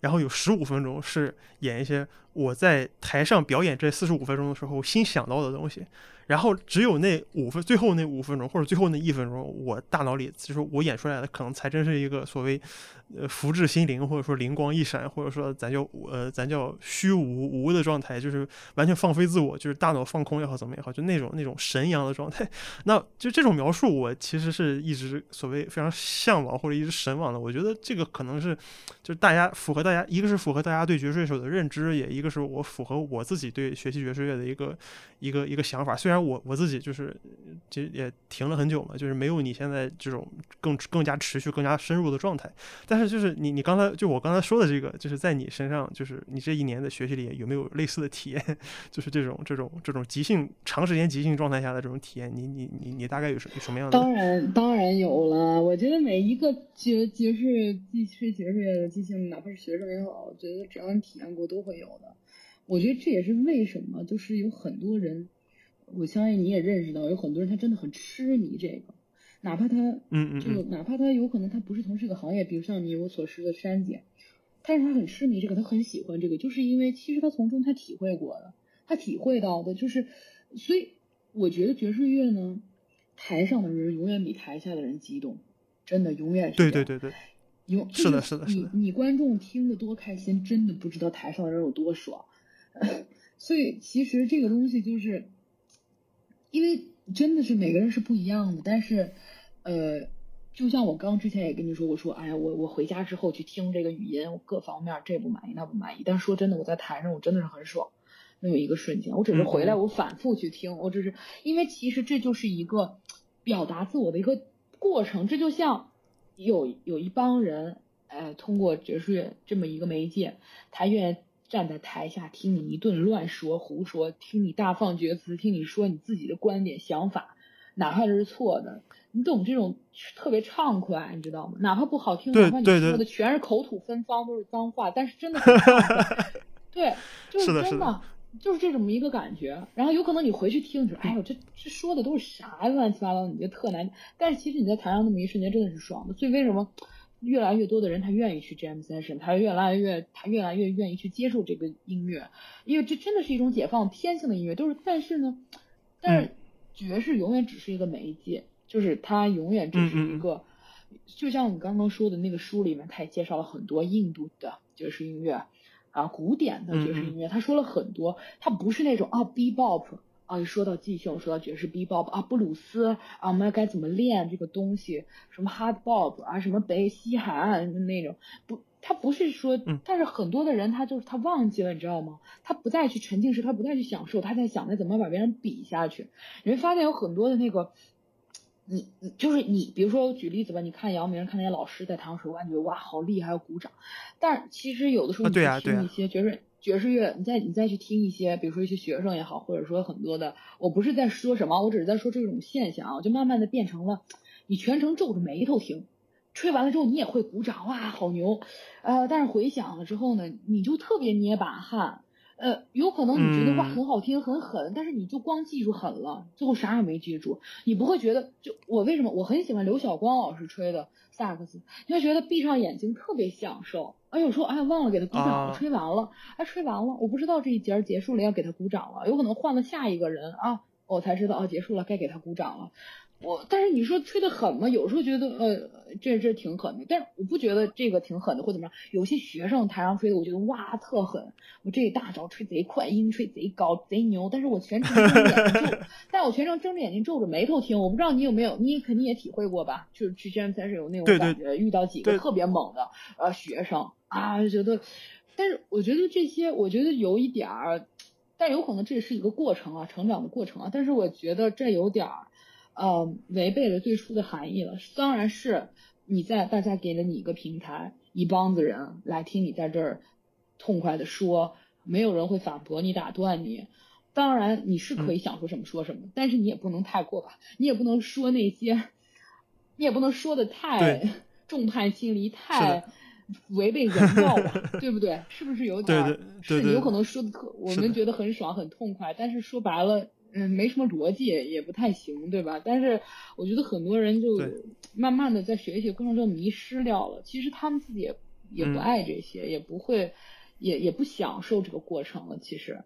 然后有十五分钟是演一些我在台上表演这四十五分钟的时候新想到的东西。然后只有那五分，最后那五分钟或者最后那一分钟，我大脑里就是我演出来的，可能才真是一个所谓，呃，福至心灵，或者说灵光一闪，或者说咱叫呃咱叫虚无无的状态，就是完全放飞自我，就是大脑放空也好，怎么也好，就那种那种神一样的状态。那就这种描述，我其实是一直所谓非常向往或者一直神往的。我觉得这个可能是就是大家符合大家，一个是符合大家对爵士乐手的认知，也一个就是我符合我自己对学习爵士乐的一个一个一个想法。虽然。我我自己就是，其实也停了很久嘛，就是没有你现在这种更更加持续、更加深入的状态。但是就是你你刚才就我刚才说的这个，就是在你身上，就是你这一年的学习里有没有类似的体验？[laughs] 就是这种这种这种即兴长时间即兴状态下的这种体验，你你你你大概有什什么样的？当然当然有了。我觉得每一个爵爵士即吹爵士乐的即兴，哪怕是学生也好，我觉得只要你体验过，都会有的。我觉得这也是为什么，就是有很多人。我相信你也认识到，有很多人他真的很痴迷这个，哪怕他，嗯嗯，就哪怕他有可能他不是从事这个行业，比如像你我所识的珊姐，但是他很痴迷这个，他很喜欢这个，就是因为其实他从中他体会过的，他体会到的就是，所以我觉得爵士乐呢，台上的人永远比台下的人激动，真的永远是对对对对，永是的是的是的，你你观众听得多开心，真的不知道台上的人有多爽，[laughs] 所以其实这个东西就是。因为真的是每个人是不一样的，但是，呃，就像我刚之前也跟你说，我说，哎呀，我我回家之后去听这个语音，我各方面这不满意那不满意，但说真的，我在台上我真的是很爽，那有一个瞬间，我只是回来我反复去听，我只是因为其实这就是一个表达自我的一个过程，这就像有有一帮人，哎，通过爵士乐这么一个媒介，他愿意。站在台下听你一顿乱说胡说，听你大放厥词，听你说你自己的观点想法，哪怕这是错的，你懂这种特别畅快，你知道吗？哪怕不好听，哪怕你说的全是口吐芬芳都是脏话，但是真的很 [laughs] 畅快。对，就是真的，就是这么一个感觉。然后有可能你回去听，你说哎呦，这这说的都是啥乱七八糟，你就特难。但是其实你在台上那么一瞬间真的是爽的。所以为什么？越来越多的人，他愿意去 jam session，他越来越，他越来越愿意去接受这个音乐，因为这真的是一种解放天性的音乐。都是，但是呢，但是爵士永远只是一个媒介，就是它永远只是一个，就像你刚刚说的那个书里面，他也介绍了很多印度的爵士音乐，啊，古典的爵士音乐，他说了很多，他不是那种啊，bebop 啊，一说到即兴，说到爵士 bebop 啊，布鲁斯啊，我们该怎么练这个东西，什么 hard bop 啊，什么北西海岸那种，不，他不是说，但是很多的人他就是他忘记了，你知道吗？他不再去沉浸式，他不再去享受，他在想着怎么把别人比下去。你会发现有很多的那个。你你就是你，比如说举例子吧，你看姚明，看那些老师在台上说，感觉哇好厉害，要鼓掌。但其实有的时候你去听一些爵士爵士乐，你再你再去听一些，比如说一些学生也好，或者说很多的，我不是在说什么，我只是在说这种现象啊，就慢慢的变成了你全程皱着眉头听，吹完了之后你也会鼓掌，哇好牛，呃，但是回想了之后呢，你就特别捏把汗。呃，有可能你觉得哇很好听很狠，但是你就光记住狠了，最后啥也没记住。你不会觉得就我为什么我很喜欢刘晓光老师吹的萨克斯，你会觉得闭上眼睛特别享受。哎，有时候哎忘了给他鼓掌了，吹完了，哎吹完了，我不知道这一节结束了要给他鼓掌了，有可能换了下一个人啊，我才知道啊结束了该给他鼓掌了。我但是你说吹的狠吗？有时候觉得呃这这挺狠的，但是我不觉得这个挺狠的或怎么样。有些学生台上吹的，我觉得哇特狠，我这一大招吹贼快，音吹贼高贼牛。但是我全程睁着眼睛皱，[laughs] 但我全程睁着眼睛皱着眉头听。我不知道你有没有，你肯定也体会过吧？就是去宣传赛是有那种感觉，遇到几个特别猛的呃学生啊，就觉得。但是我觉得这些，我觉得有一点儿，但有可能这是一个过程啊，成长的过程啊。但是我觉得这有点儿。呃，违背了最初的含义了。当然是你在大家给了你一个平台，一帮子人来听你在这儿痛快的说，没有人会反驳你、打断你。当然你是可以想说什么说什么，但是你也不能太过吧，你也不能说那些，你也不能说的太 [laughs] 众叛亲离、太违背人道吧，[laughs] 对不对？是不是有点？是你有可能说的特，我们觉得很爽、很痛快，但是说白了。嗯，没什么逻辑，也不太行，对吧？但是我觉得很多人就慢慢的在学习过程中迷失掉了。其实他们自己也也不爱这些，也不会，也也不享受这个过程了。其实，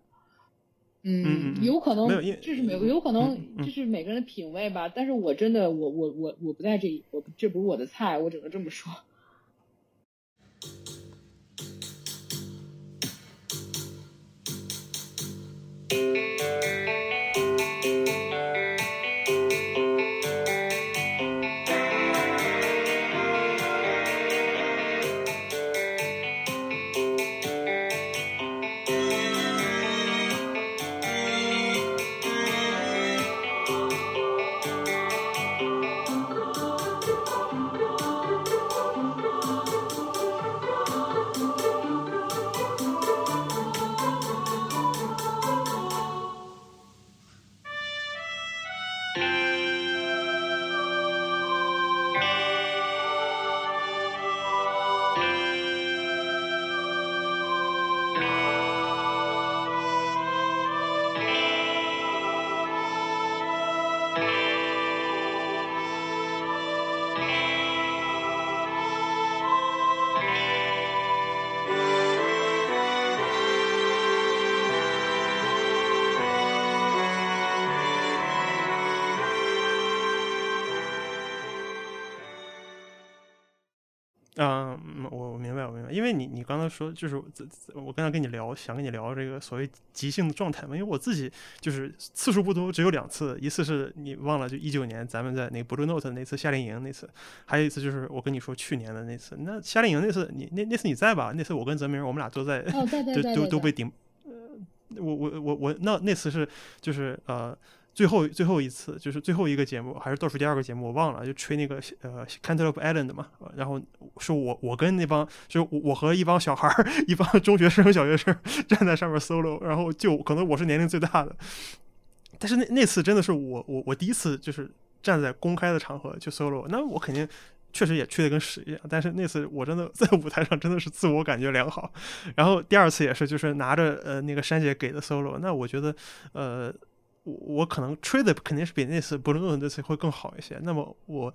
嗯，有可能这是每有可能这是每个人的品味吧。但是我真的，我我我我不在这，我这不是我的菜，我只能这么说。嗯，我我明白，我明白，因为你你刚才说就是我刚才跟你聊，想跟你聊这个所谓即兴的状态嘛，因为我自己就是次数不多，只有两次，一次是你忘了，就一九年咱们在那个 Blue Note 那次夏令营那次，还有一次就是我跟你说去年的那次。那夏令营那次你那那次你在吧？那次我跟泽明我们俩都在，[laughs] 都都都被顶。呃，我我我我那那次是就是呃。最后最后一次就是最后一个节目，还是倒数第二个节目，我忘了，就吹那个呃 Cantaloupe Island 嘛，然后是我我跟那帮就是我和一帮小孩儿，一帮中学生小学生 [laughs] 站在上面 solo，然后就可能我是年龄最大的，但是那那次真的是我我我第一次就是站在公开的场合去 solo，那我肯定确实也吹的跟屎一样，但是那次我真的在舞台上真的是自我感觉良好，然后第二次也是就是拿着呃那个珊姐给的 solo，那我觉得呃。我我可能吹的肯定是比那次布伦诺那次会更好一些。那么我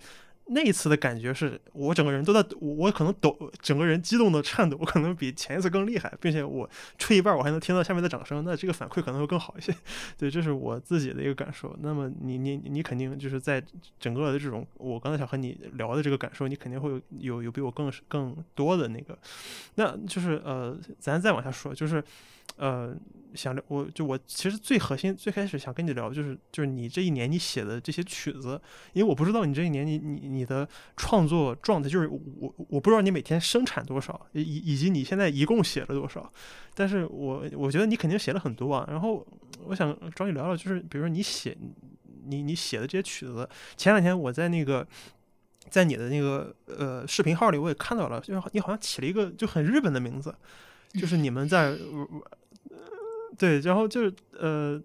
那一次的感觉是我整个人都在，我可能抖，整个人激动的颤抖，可能比前一次更厉害，并且我吹一半我还能听到下面的掌声，那这个反馈可能会更好一些。[laughs] 对，这是我自己的一个感受。那么你你你肯定就是在整个的这种我刚才想和你聊的这个感受，你肯定会有有有比我更更多的那个，那就是呃，咱再往下说，就是呃。想聊，我就我其实最核心最开始想跟你聊，就是就是你这一年你写的这些曲子，因为我不知道你这一年你你你的创作状态，就是我我不知道你每天生产多少，以以及你现在一共写了多少，但是我我觉得你肯定写了很多啊。然后我想找你聊聊，就是比如说你写你你写的这些曲子，前两天我在那个在你的那个呃视频号里我也看到了，就是你好像起了一个就很日本的名字，就是你们在。对，然后就是呃，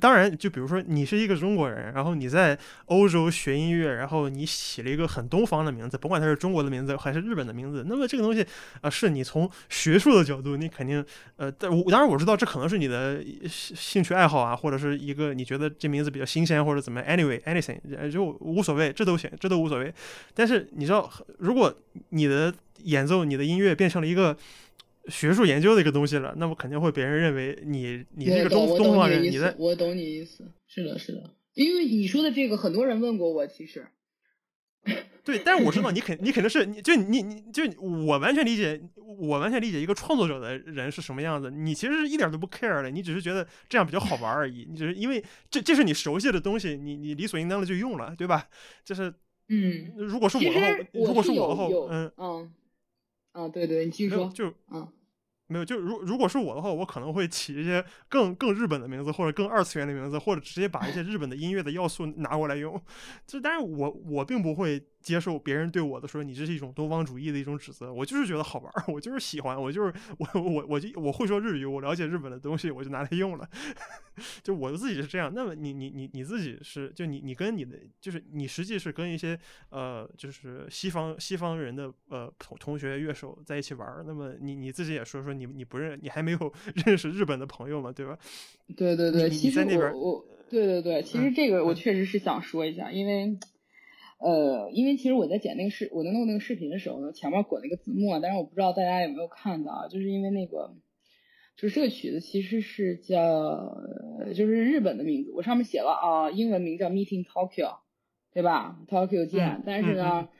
当然，就比如说你是一个中国人，然后你在欧洲学音乐，然后你起了一个很东方的名字，甭管它是中国的名字还是日本的名字，那么这个东西啊，是你从学术的角度，你肯定呃，但我当然我知道这可能是你的兴趣爱好啊，或者是一个你觉得这名字比较新鲜或者怎么，anyway，anything 就无所谓，这都行，这都无所谓。但是你知道，如果你的演奏、你的音乐变成了一个。学术研究的一个东西了，那么肯定会别人认为你你这个东东方人，你在我懂你意思，是的，是的，因为你说的这个很多人问过我，其实 [laughs] 对，但是我知道你肯你肯定是你就你你就我完全理解，我完全理解一个创作者的人是什么样子，你其实是一点都不 care 的，你只是觉得这样比较好玩而已，你只是因为这这是你熟悉的东西，你你理所应当的就用了，对吧？就是嗯，如果是我的话，如果是我的话，嗯嗯。啊，对对，你继续说。就嗯，没有，就如如果是我的话，我可能会起一些更更日本的名字，或者更二次元的名字，或者直接把一些日本的音乐的要素拿过来用。[laughs] 就但是我我并不会。接受别人对我的说，你这是一种东方主义的一种指责。我就是觉得好玩，我就是喜欢，我就是我我我就我会说日语，我了解日本的东西，我就拿来用了。[laughs] 就我自己是这样。那么你你你你自己是就你你跟你的就是你实际是跟一些呃就是西方西方人的呃同同学乐手在一起玩。那么你你自己也说说你你不认你还没有 [laughs] 认识日本的朋友嘛，对吧？对对对，其实我我对对对，其实这个我确实是想说一下，因为。呃，因为其实我在剪那个视，我在弄那个视频的时候呢，前面滚了一个字幕，但是我不知道大家有没有看到啊，就是因为那个，就是这个曲子其实是叫，就是日本的名字，我上面写了啊，英文名叫 Meeting Tokyo，对吧？Tokyo 见，但是呢，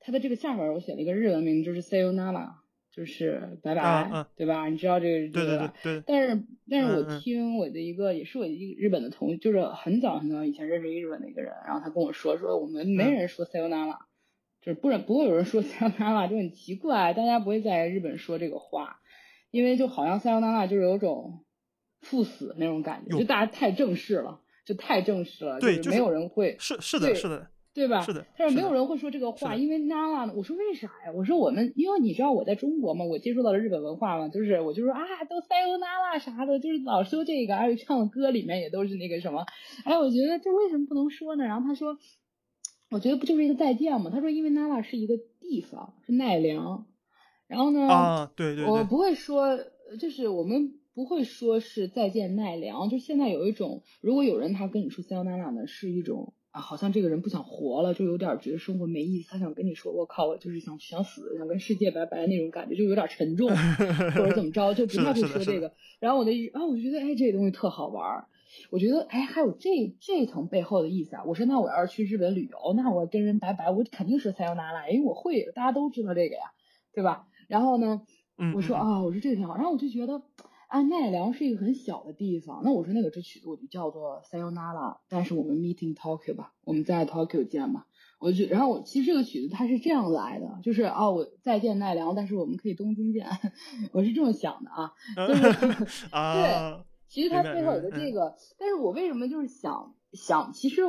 它的这个下面我写了一个日文名，就是 Sayonara。就是拜拜，对吧？你知道这个对对对。但是但是我听我的一个也是我一个日本的同，就是很早很早以前认识一个日本的一个人，然后他跟我说说我们没人说 sayonara，就是不不会有人说 [laughs] sayonara，就很奇怪，大家不会在日本说这个话，因为就好像 sayonara 就是有种赴死那种感觉，就大家太正式了，就太正式了，对，没有人会是是的是的。对吧？是的，但是没有人会说这个话，因为 Nala 呢？我说为啥呀？我说我们，因为你知道我在中国嘛，我接触到了日本文化嘛，就是我就说啊，都 Sayonara 啥的，就是老说这个，而且唱的歌里面也都是那个什么。哎，我觉得这为什么不能说呢？然后他说，我觉得不就是一个再见吗？他说，因为 Nala 是一个地方，是奈良。然后呢？啊，对对对。我不会说，就是我们不会说是再见奈良。就现在有一种，如果有人他跟你说 Sayonara 呢，是一种。啊，好像这个人不想活了，就有点觉得生活没意思。他想跟你说，我靠，我就是想想死，想跟世界拜拜那种感觉，就有点沉重，[laughs] 或者怎么着，就不太会说这个。然后我的，然后我就觉得，哎，这个东西特好玩。我觉得，哎，还有这这层背后的意思啊。我说，那我要是去日本旅游，那我跟人拜拜，我肯定是塞尤娜拉，因为我会，大家都知道这个呀，对吧？然后呢，我说啊，我说这个挺好。然后我就觉得。啊，奈良是一个很小的地方。那我说那个这曲子我就叫做 Sayonara，但是我们 Meeting Tokyo 吧，我们在 Tokyo 见吧。我就然后我其实这个曲子它是这样来的，就是啊，我再见奈良，但是我们可以东京见。[laughs] 我是这么想的啊，就是 [laughs] 对，其实它背后有个这个，但是我为什么就是想想，其实。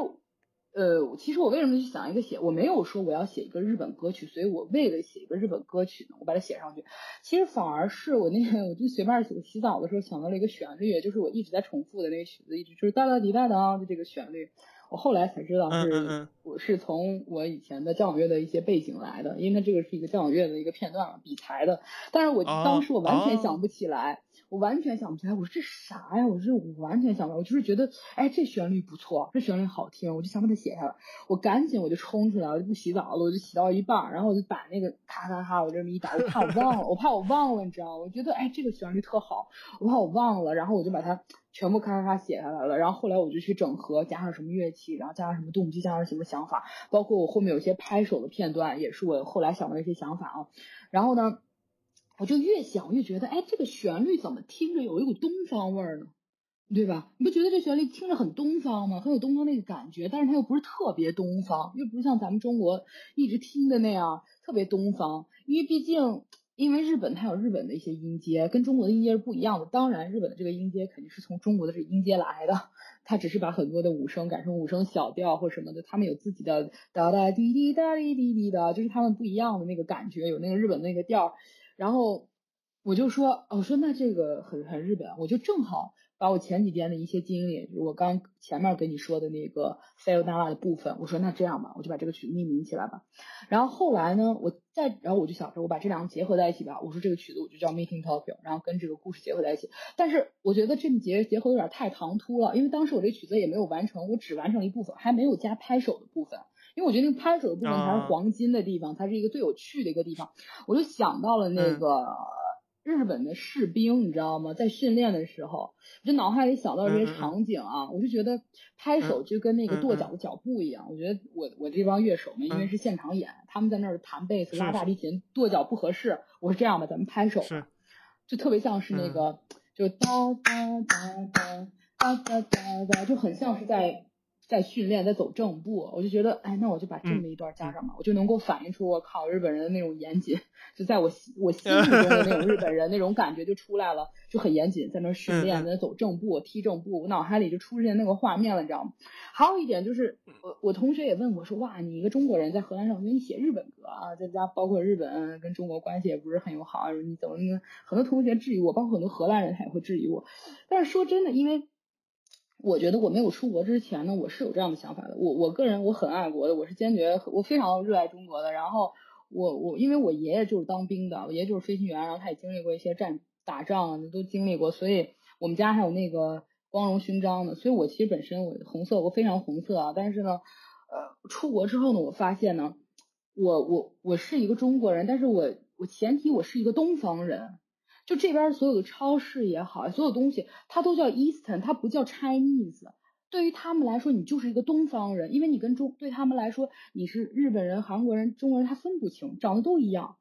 呃，其实我为什么去想一个写，我没有说我要写一个日本歌曲，所以我为了写一个日本歌曲呢，我把它写上去。其实反而是我那天我就随便洗洗澡的时候想到了一个旋律，就是我一直在重复的那个曲子，一直就是哒哒滴哒哒的这个旋律。我后来才知道是我是从我以前的交响乐的一些背景来的，因为它这个是一个交响乐的一个片段嘛，比才的。但是我当时我完全想不起来。我完全想不起来，我说这啥呀？我说我完全想不起来，我就是觉得，哎，这旋律不错，这旋律好听，我就想把它写下来。我赶紧我就冲出来，我就不洗澡了，我就洗到一半，然后我就把那个咔咔咔，我这么一打，我怕我忘了，我怕我忘了，你知道吗？我觉得哎，这个旋律特好，我怕我忘了，然后我就把它全部咔咔咔写下来了。然后后来我就去整合，加上什么乐器，然后加上什么动机，加上什么想法，包括我后面有些拍手的片段，也是我后来想到一些想法啊。然后呢？我就越想越觉得，哎，这个旋律怎么听着有一股东方味儿呢？对吧？你不觉得这旋律听着很东方吗？很有东方那个感觉，但是它又不是特别东方，又不是像咱们中国一直听的那样特别东方。因为毕竟，因为日本它有日本的一些音阶，跟中国的音阶是不一样的。当然，日本的这个音阶肯定是从中国的这音阶来的，它只是把很多的五声改成五声小调或什么的，他们有自己的哒哒滴滴哒滴滴滴的，就是他们不一样的那个感觉，有那个日本那个调。然后我就说，我说那这个很很日本，我就正好把我前几天的一些经历，就是我刚前面跟你说的那个 feel d a 的部分，我说那这样吧，我就把这个曲子命名起来吧。然后后来呢，我再然后我就想着我把这两个结合在一起吧，我说这个曲子我就叫 Meeting Tokyo，然后跟这个故事结合在一起。但是我觉得这个结结合有点太唐突了，因为当时我这曲子也没有完成，我只完成了一部分，还没有加拍手的部分。因为我觉得拍手的部分才是黄金的地方，它是一个最有趣的一个地方。我就想到了那个日本的士兵，你知道吗？在训练的时候，就脑海里想到这些场景啊，我就觉得拍手就跟那个跺脚的脚步一样。我觉得我我这帮乐手们，因为是现场演，他们在那儿弹贝斯、拉大提琴、跺脚不合适。我是这样吧，咱们拍手，就特别像是那个，就哒哒哒哒哒哒哒哒，就很像是在。在训练，在走正步，我就觉得，哎，那我就把这么一段加上吧，我就能够反映出我靠日本人的那种严谨，[laughs] 就在我我心目中的那种日本人那种感觉就出来了，就很严谨，在那训练，在那走正步，踢正步，我脑海里就出现那个画面了，你知道吗？还有一点就是，我我同学也问我说，哇，你一个中国人在荷兰上学，你写日本歌啊，在家包括日本跟中国关系也不是很友好，你怎么很多同学质疑我，包括很多荷兰人他也会质疑我，但是说真的，因为。我觉得我没有出国之前呢，我是有这样的想法的。我我个人我很爱国的，我是坚决我非常热爱中国的。然后我我因为我爷爷就是当兵的，我爷爷就是飞行员，然后他也经历过一些战打仗，都经历过，所以我们家还有那个光荣勋章呢。所以我其实本身我红色我非常红色啊。但是呢，呃，出国之后呢，我发现呢，我我我是一个中国人，但是我我前提我是一个东方人。就这边所有的超市也好，所有东西它都叫 Eastern，它不叫 Chinese。对于他们来说，你就是一个东方人，因为你跟中对他们来说，你是日本人、韩国人、中国人，他分不清，长得都一样，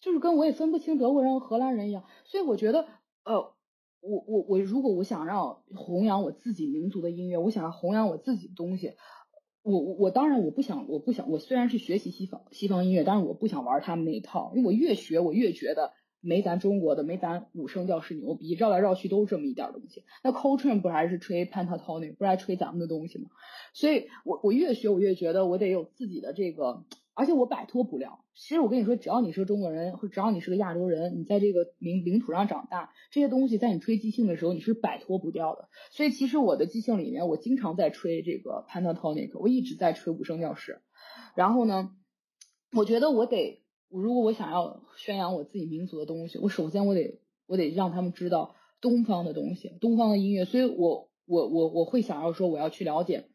就是跟我也分不清德国人和荷兰人一样。所以我觉得，呃，我我我如果我想让弘扬我自己民族的音乐，我想要弘扬我自己的东西，我我我当然我不想，我不想，我虽然是学习西方西方音乐，但是我不想玩他们那一套，因为我越学我越觉得。没咱中国的，没咱五声调式牛逼，绕来绕去都是这么一点东西。那 Coltrane 不还是吹 pentatonic，不还吹咱们的东西吗？所以我我越学我越觉得我得有自己的这个，而且我摆脱不了。其实我跟你说，只要你是个中国人，或只要你是个亚洲人，你在这个领领土上长大，这些东西在你吹即兴的时候你是摆脱不掉的。所以其实我的即兴里面，我经常在吹这个 pentatonic，我一直在吹五声调式。然后呢，我觉得我得。我如果我想要宣扬我自己民族的东西，我首先我得我得让他们知道东方的东西，东方的音乐。所以，我我我我会想要说，我要去了解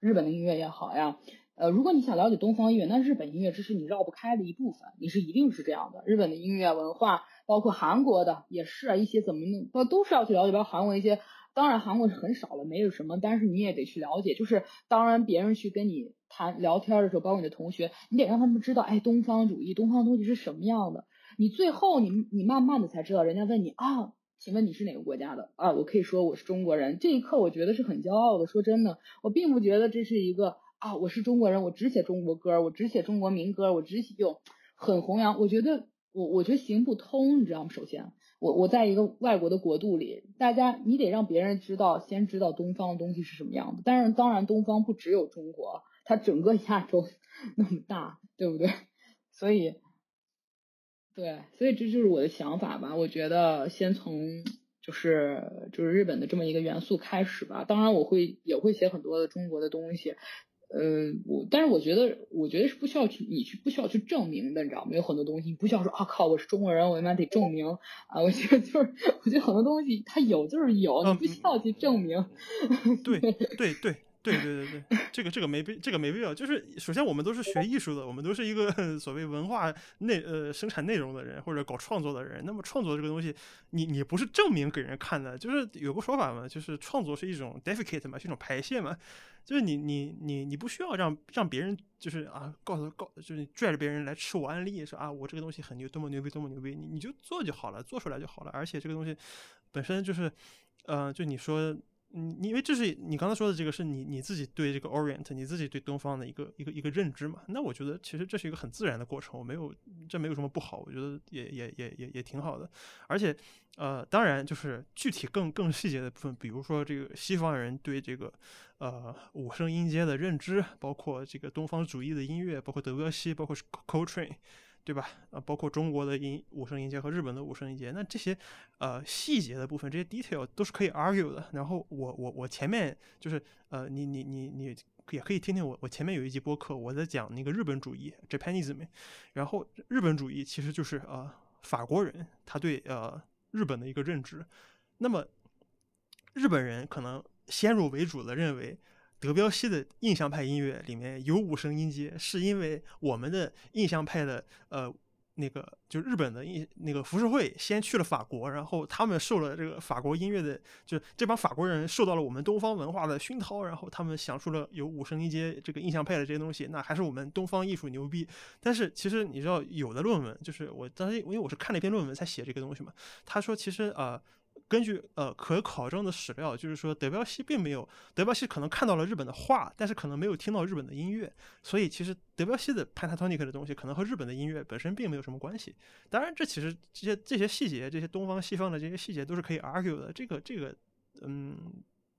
日本的音乐也好呀。呃，如果你想了解东方音乐，那日本音乐这是你绕不开的一部分，你是一定是这样的。日本的音乐文化，包括韩国的也是啊，一些怎么弄，都都是要去了解。包括韩国一些，当然韩国是很少了，没有什么，但是你也得去了解。就是当然别人去跟你。谈聊天的时候，包括你的同学，你得让他们知道，哎，东方主义，东方东西是什么样的。你最后，你你慢慢的才知道，人家问你啊，请问你是哪个国家的啊？我可以说我是中国人。这一刻，我觉得是很骄傲的。说真的，我并不觉得这是一个啊，我是中国人，我只写中国歌，我只写中国民歌，我只有很弘扬。我觉得我我觉得行不通，你知道吗？首先。我我在一个外国的国度里，大家你得让别人知道，先知道东方的东西是什么样的。但是当然，东方不只有中国，它整个亚洲 [laughs] 那么大，对不对？所以，对，所以这就是我的想法吧。我觉得先从就是就是日本的这么一个元素开始吧。当然，我会也会写很多的中国的东西。呃，我但是我觉得，我觉得是不需要去你去不需要去证明的，你知道吗？有很多东西你不需要说啊靠，我是中国人，我他妈得证明啊！我觉得就是，我觉得很多东西它有就是有，你不需要去证明。对对对。对对对对，这个这个没必这个没必要。就是首先我们都是学艺术的，我们都是一个 [laughs] 所谓文化内呃生产内容的人或者搞创作的人。那么创作这个东西，你你不是证明给人看的，就是有个说法嘛，就是创作是一种 defecate 嘛，是一种排泄嘛。就是你你你你不需要让让别人就是啊告诉告就是拽着别人来吃我安利说啊我这个东西很牛多么牛逼多么牛逼，你你就做就好了，做出来就好了。而且这个东西本身就是呃就你说。嗯，因为这是你刚才说的这个，是你你自己对这个 Orient，你自己对东方的一个一个一个认知嘛？那我觉得其实这是一个很自然的过程，我没有这没有什么不好，我觉得也也也也也挺好的。而且呃，当然就是具体更更细节的部分，比如说这个西方人对这个呃五声音阶的认知，包括这个东方主义的音乐，包括德彪西，包括 Coltrane。对吧？啊，包括中国的音五声音阶和日本的五声音阶，那这些呃细节的部分，这些 detail 都是可以 argue 的。然后我我我前面就是呃，你你你你也可以听听我我前面有一集播客，我在讲那个日本主义 Japanism，然后日本主义其实就是呃法国人他对呃日本的一个认知。那么日本人可能先入为主的认为。德彪西的印象派音乐里面有五声音阶，是因为我们的印象派的呃那个就日本的印那个浮世绘先去了法国，然后他们受了这个法国音乐的，就这帮法国人受到了我们东方文化的熏陶，然后他们想出了有五声音阶这个印象派的这些东西，那还是我们东方艺术牛逼。但是其实你知道，有的论文就是我当时因为我是看了一篇论文才写这个东西嘛，他说其实啊。根据呃可考证的史料，就是说德彪西并没有，德彪西可能看到了日本的画，但是可能没有听到日本的音乐，所以其实德彪西的 pentatonic 的东西可能和日本的音乐本身并没有什么关系。当然，这其实这些这些细节，这些东方西方的这些细节都是可以 argue 的。这个这个，嗯，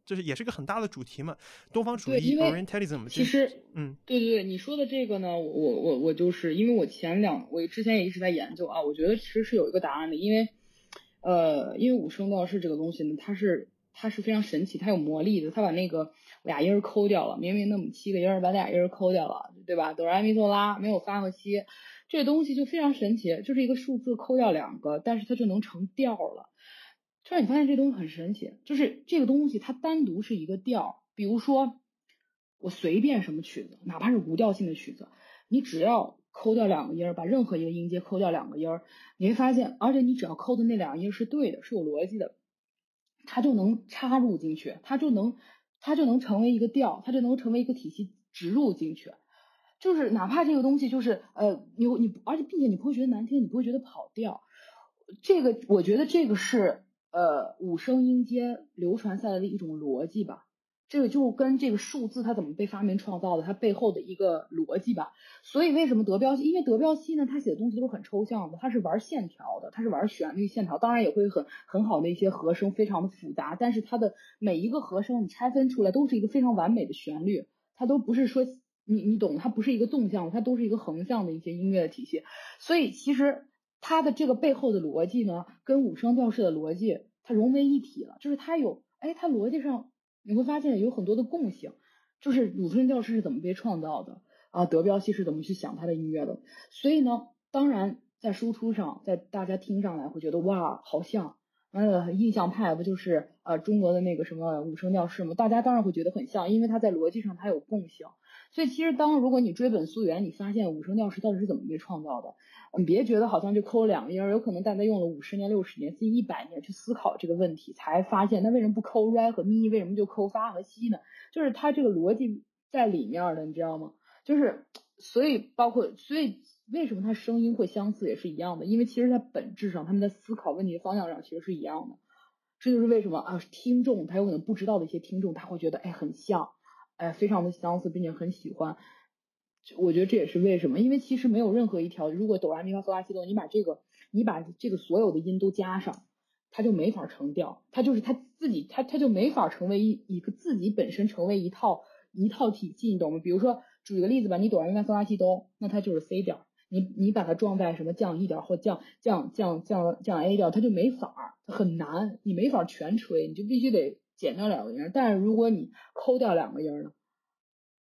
就是也是个很大的主题嘛。东方主义 Orientalism 其实，嗯，对对对，你说的这个呢，我我我就是因为我前两我之前也一直在研究啊，我觉得其实是有一个答案的，因为。呃，因为五声调式这个东西呢，它是它是非常神奇，它有魔力的。它把那个俩音儿抠掉了，明明那么七个音儿，把俩音儿抠掉了，对吧？哆来咪嗦拉没有发和西，这东西就非常神奇，就是一个数字抠掉两个，但是它就能成调了。突然你发现这东西很神奇，就是这个东西它单独是一个调，比如说我随便什么曲子，哪怕是无调性的曲子，你只要。抠掉两个音儿，把任何一个音阶抠掉两个音儿，你会发现，而且你只要抠的那两个音是对的，是有逻辑的，它就能插入进去，它就能，它就能成为一个调，它就能成为一个体系植入进去。就是哪怕这个东西就是呃，你你，而且并且你不会觉得难听，你不会觉得跑调。这个我觉得这个是呃五声音阶流传下来的一种逻辑吧。这个就跟这个数字它怎么被发明创造的，它背后的一个逻辑吧。所以为什么德彪西？因为德彪西呢，他写的东西都是很抽象的，他是玩线条的，他是玩旋律线条，当然也会很很好的一些和声，非常的复杂。但是它的每一个和声你拆分出来都是一个非常完美的旋律，它都不是说你你懂，它不是一个纵向，它都是一个横向的一些音乐的体系。所以其实它的这个背后的逻辑呢，跟五声调式的逻辑它融为一体了，就是它有哎，它逻辑上。你会发现有很多的共性，就是五声调式是怎么被创造的啊？德彪西是怎么去想他的音乐的？所以呢，当然在输出上，在大家听上来会觉得哇，好像呃印象派不就是呃中国的那个什么五声调式吗？大家当然会觉得很像，因为它在逻辑上它有共性。所以其实当如果你追本溯源，你发现五声调式到底是怎么被创造的？你别觉得好像就抠了两个音儿，有可能大家用了五十年、六十年、甚至一百年去思考这个问题，才发现那为什么不抠 re 和咪？为什么就抠发和西呢？就是它这个逻辑在里面的，你知道吗？就是所以包括所以为什么它声音会相似也是一样的，因为其实它本质上他们在思考问题的方向上其实是一样的。这就是为什么啊，听众他有可能不知道的一些听众他会觉得哎很像，哎非常的相似，并且很喜欢。我觉得这也是为什么，因为其实没有任何一条，如果哆来咪发嗦拉西哆，你把这个，你把这个所有的音都加上，它就没法成调，它就是它自己，它它就没法成为一一个自己本身成为一套一套体系，你懂吗？比如说举个例子吧，你哆来咪发嗦拉西哆，那它就是 C 调，你你把它装在什么降 E 调或降降降降降 A 调，它就没法儿，很难，你没法全吹，你就必须得减掉两个音。但是如果你抠掉两个音呢？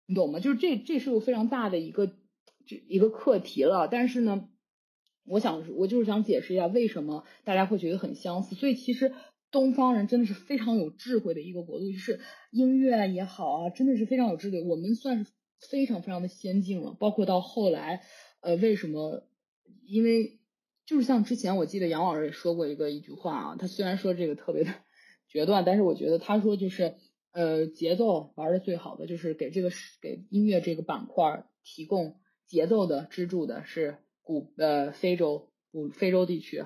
你懂吗？就是这这是个非常大的一个就一个课题了。但是呢，我想我就是想解释一下为什么大家会觉得很相似。所以其实东方人真的是非常有智慧的一个国度，就是音乐也好啊，真的是非常有智慧。我们算是非常非常的先进了。包括到后来，呃，为什么？因为就是像之前我记得杨老师也说过一个一句话啊，他虽然说这个特别的决断，但是我觉得他说就是。呃，节奏玩的最好的就是给这个给音乐这个板块提供节奏的支柱的是古呃非洲古非洲地区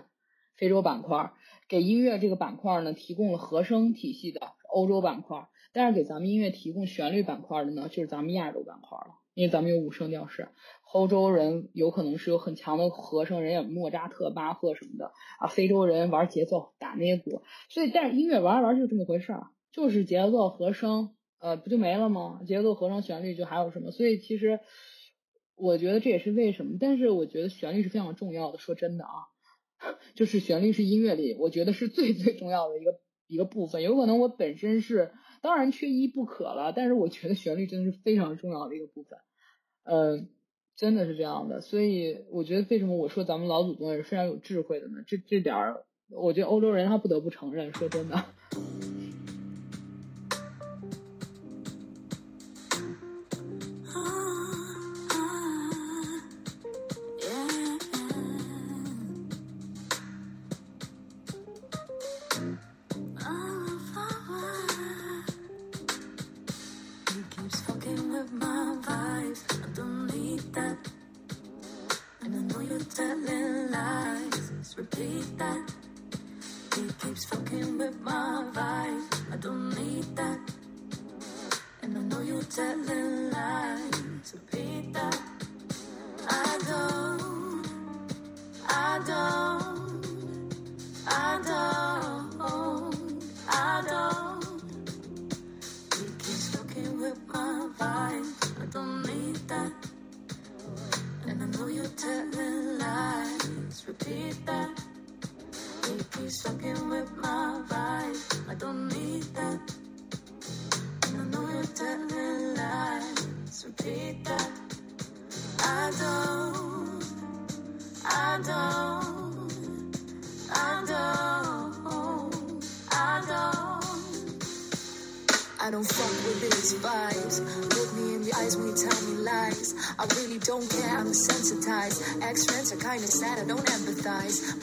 非洲板块，给音乐这个板块呢提供了和声体系的欧洲板块，但是给咱们音乐提供旋律板块的呢就是咱们亚洲板块了，因为咱们有五声调式，欧洲人有可能是有很强的和声，人有莫扎特、巴赫什么的啊，非洲人玩节奏打那些鼓，所以但是音乐玩着玩就这么回事儿。就是节奏和声，呃，不就没了吗？节奏和声旋律就还有什么？所以其实我觉得这也是为什么。但是我觉得旋律是非常重要的。说真的啊，[laughs] 就是旋律是音乐里我觉得是最最重要的一个一个部分。有可能我本身是当然缺一不可了，但是我觉得旋律真的是非常重要的一个部分。呃，真的是这样的。所以我觉得为什么我说咱们老祖宗也是非常有智慧的呢？这这点儿，我觉得欧洲人他不得不承认。说真的。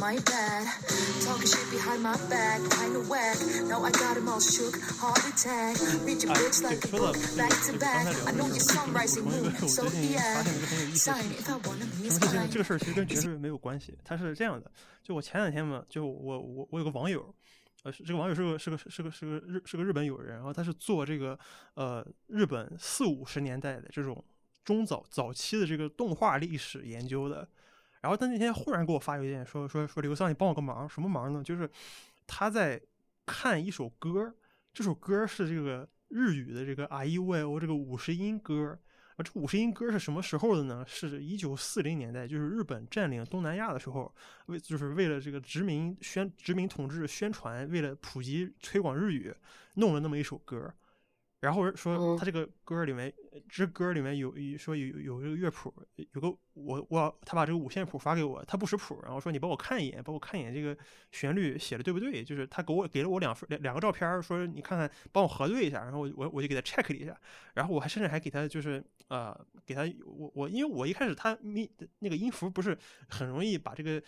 哎，对，说到这个，刚才聊的这个，我最近发现了一个很有意思的现象，就是，什么事情？这个事儿其实跟爵士没有关系，它是这样的，就我前两天嘛，就我我我有个网友，呃，这个网友是个是个是个是个日是个日本友人，然后他是做这个呃日本四五十年代的这种中早早期的这个动画历史研究的，然后他那天忽然给我发邮件说说说刘桑，你帮我个忙，什么忙呢？就是他在看一首歌。这首歌是这个日语的这个 I U I O 这个五十音歌，啊，这五十音歌是什么时候的呢？是一九四零年代，就是日本占领东南亚的时候，为就是为了这个殖民宣殖民统治宣传，为了普及推广日语，弄了那么一首歌。然后说他这个歌里面，这歌里面有一说有有这个乐谱，有个我我他把这个五线谱发给我，他不识谱，然后说你帮我看一眼，帮我看一眼这个旋律写的对不对？就是他给我给了我两份两两个照片，说你看看帮我核对一下，然后我我我就给他 check 了一下，然后我还甚至还给他就是呃给他我我因为我一开始他咪那个音符不是很容易把这个。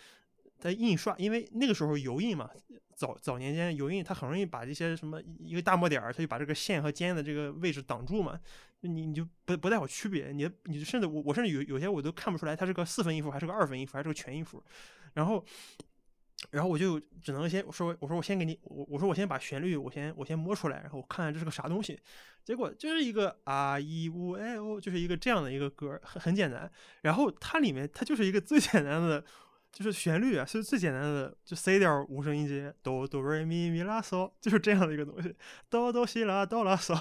在印刷，因为那个时候油印嘛，早早年间油印它很容易把这些什么一个大墨点儿，它就把这个线和尖的这个位置挡住嘛，你你就不不太好区别，你你甚至我我甚至有有些我都看不出来它是个四分音符还是个二分音符还是个全音符，然后然后我就只能先说我说我先给你我我说我先把旋律我先我先摸出来，然后我看看这是个啥东西，结果就是一个啊一五哎哦，就是一个这样的一个歌，很很简单，然后它里面它就是一个最 [laughs] 简单的。就是旋律啊，是最简单的，就 C 调五声音阶，哆哆瑞咪咪拉嗦，就是这样的一个东西，哆哆西拉哆拉嗦，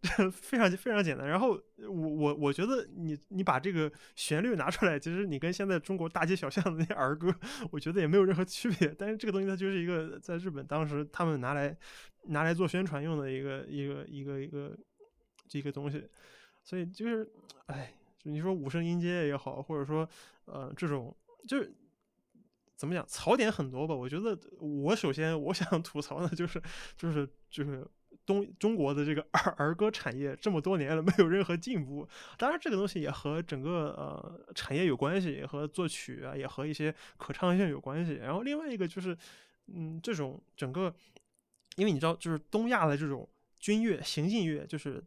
这非常非常简单。然后我我我觉得你你把这个旋律拿出来，其实你跟现在中国大街小巷的那些儿歌，我觉得也没有任何区别。但是这个东西它就是一个在日本当时他们拿来拿来做宣传用的一个一个一个一个这个东西。所以就是，哎，就你说五声音阶也好，或者说呃这种就是怎么讲，槽点很多吧。我觉得我首先我想吐槽的就是就是就是东中国的这个儿儿歌产业这么多年了没有任何进步。当然这个东西也和整个呃产业有关系，也和作曲啊，也和一些可唱性有关系。然后另外一个就是嗯这种整个，因为你知道就是东亚的这种军乐行进乐就是。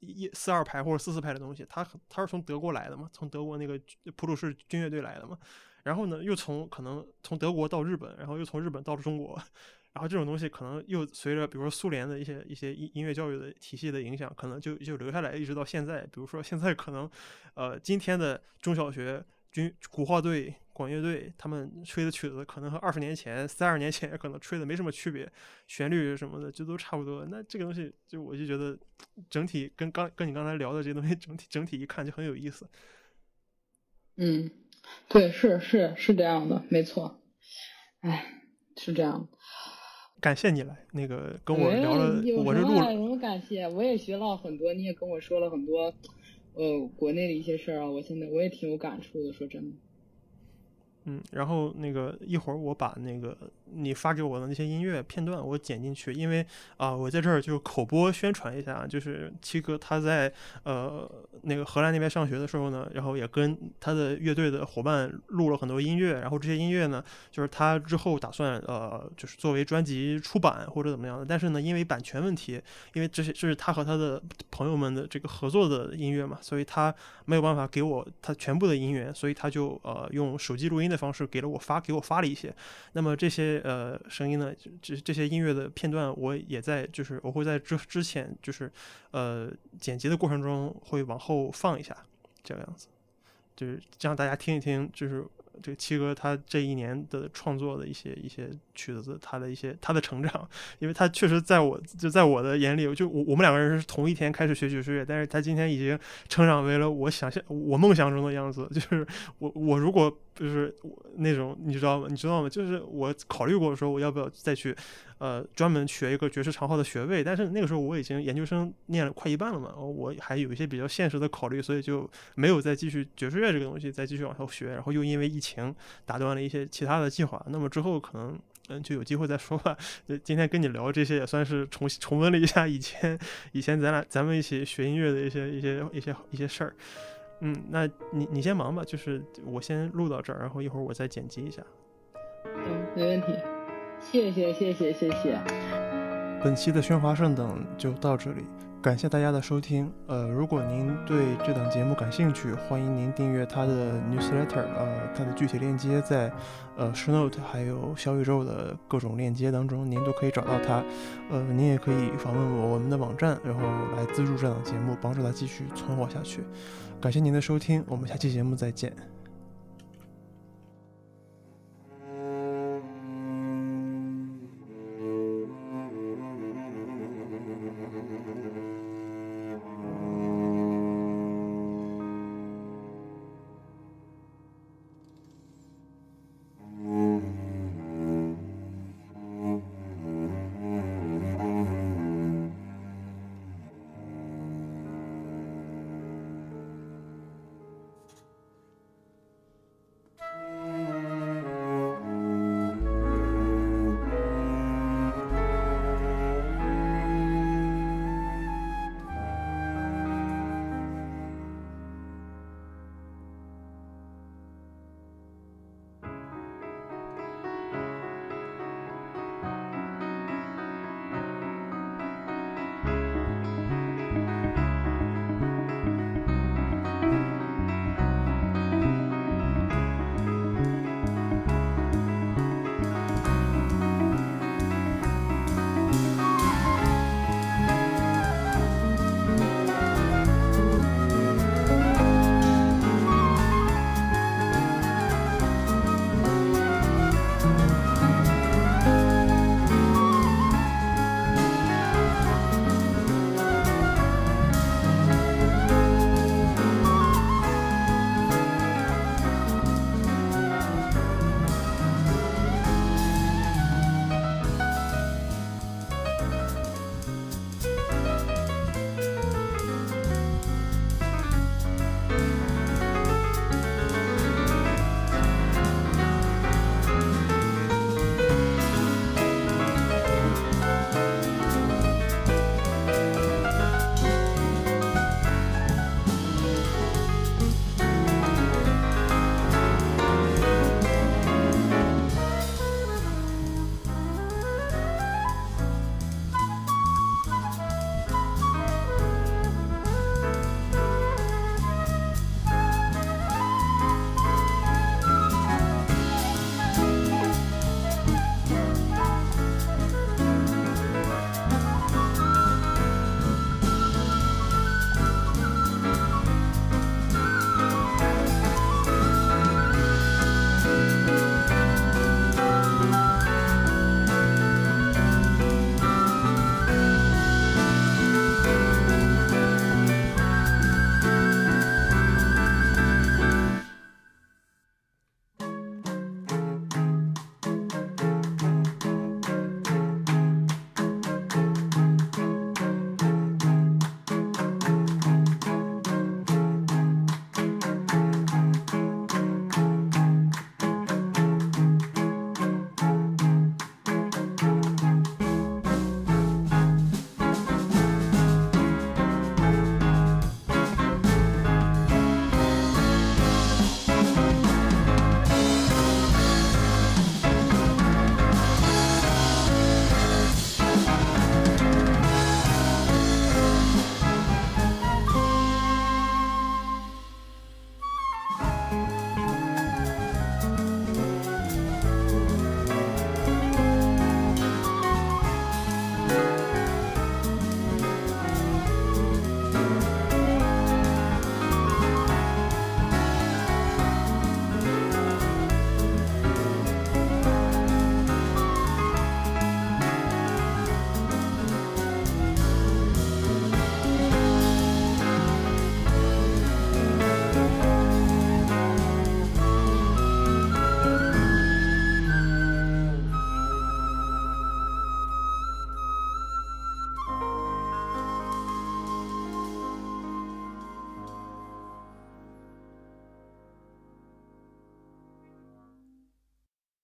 一四二排或者四四排的东西，它它是从德国来的嘛，从德国那个普鲁士军乐队来的嘛，然后呢，又从可能从德国到日本，然后又从日本到了中国，然后这种东西可能又随着比如说苏联的一些一些音音乐教育的体系的影响，可能就就留下来，一直到现在。比如说现在可能，呃，今天的中小学军鼓号队。管乐队他们吹的曲子可能和二十年前、三十年前 [laughs] 可能吹的没什么区别，旋律什么的就都差不多。那这个东西就我就觉得整体跟刚跟你刚才聊的这些东西整体整体一看就很有意思。嗯，对，是是是这样的，没错。哎，是这样。感谢你来那个跟我聊了，我是录了。什么感谢？我也学到很多，你也跟我说了很多，呃，国内的一些事儿啊。我现在我也挺有感触的，说真的。嗯，然后那个一会儿我把那个你发给我的那些音乐片段我剪进去，因为啊，我在这儿就口播宣传一下，就是七哥他在呃那个荷兰那边上学的时候呢，然后也跟他的乐队的伙伴录了很多音乐，然后这些音乐呢，就是他之后打算呃就是作为专辑出版或者怎么样的，但是呢，因为版权问题，因为这些这是他和他的朋友们的这个合作的音乐嘛，所以他没有办法给我他全部的音源，所以他就呃用手机录音的。方式给了我发给我发了一些，那么这些呃声音呢，这这些音乐的片段，我也在就是我会在之之前就是呃剪辑的过程中会往后放一下，这个样子，就是让大家听一听，就是。这个七哥他这一年的创作的一些一些曲子，他的一些他的成长，因为他确实在我就在我的眼里，就我我们两个人是同一天开始学爵士乐，但是他今天已经成长为了我想象我梦想中的样子，就是我我如果就是那种你知道吗？你知道吗？就是我考虑过说我要不要再去。呃，专门学一个爵士长号的学位，但是那个时候我已经研究生念了快一半了嘛，我还有一些比较现实的考虑，所以就没有再继续爵士乐这个东西再继续往后学，然后又因为疫情打断了一些其他的计划。那么之后可能嗯就有机会再说吧。今天跟你聊这些也算是重重温了一下以前以前咱俩咱们一起学音乐的一些一些一些一些事儿。嗯，那你你先忙吧，就是我先录到这儿，然后一会儿我再剪辑一下。嗯，没问题。谢谢谢谢谢谢。本期的喧哗上等就到这里，感谢大家的收听。呃，如果您对这档节目感兴趣，欢迎您订阅它的 newsletter。呃，它的具体链接在呃 show note 还有小宇宙的各种链接当中，您都可以找到它。呃，您也可以访问我我们的网站，然后来资助这档节目，帮助它继续存活下去。感谢您的收听，我们下期节目再见。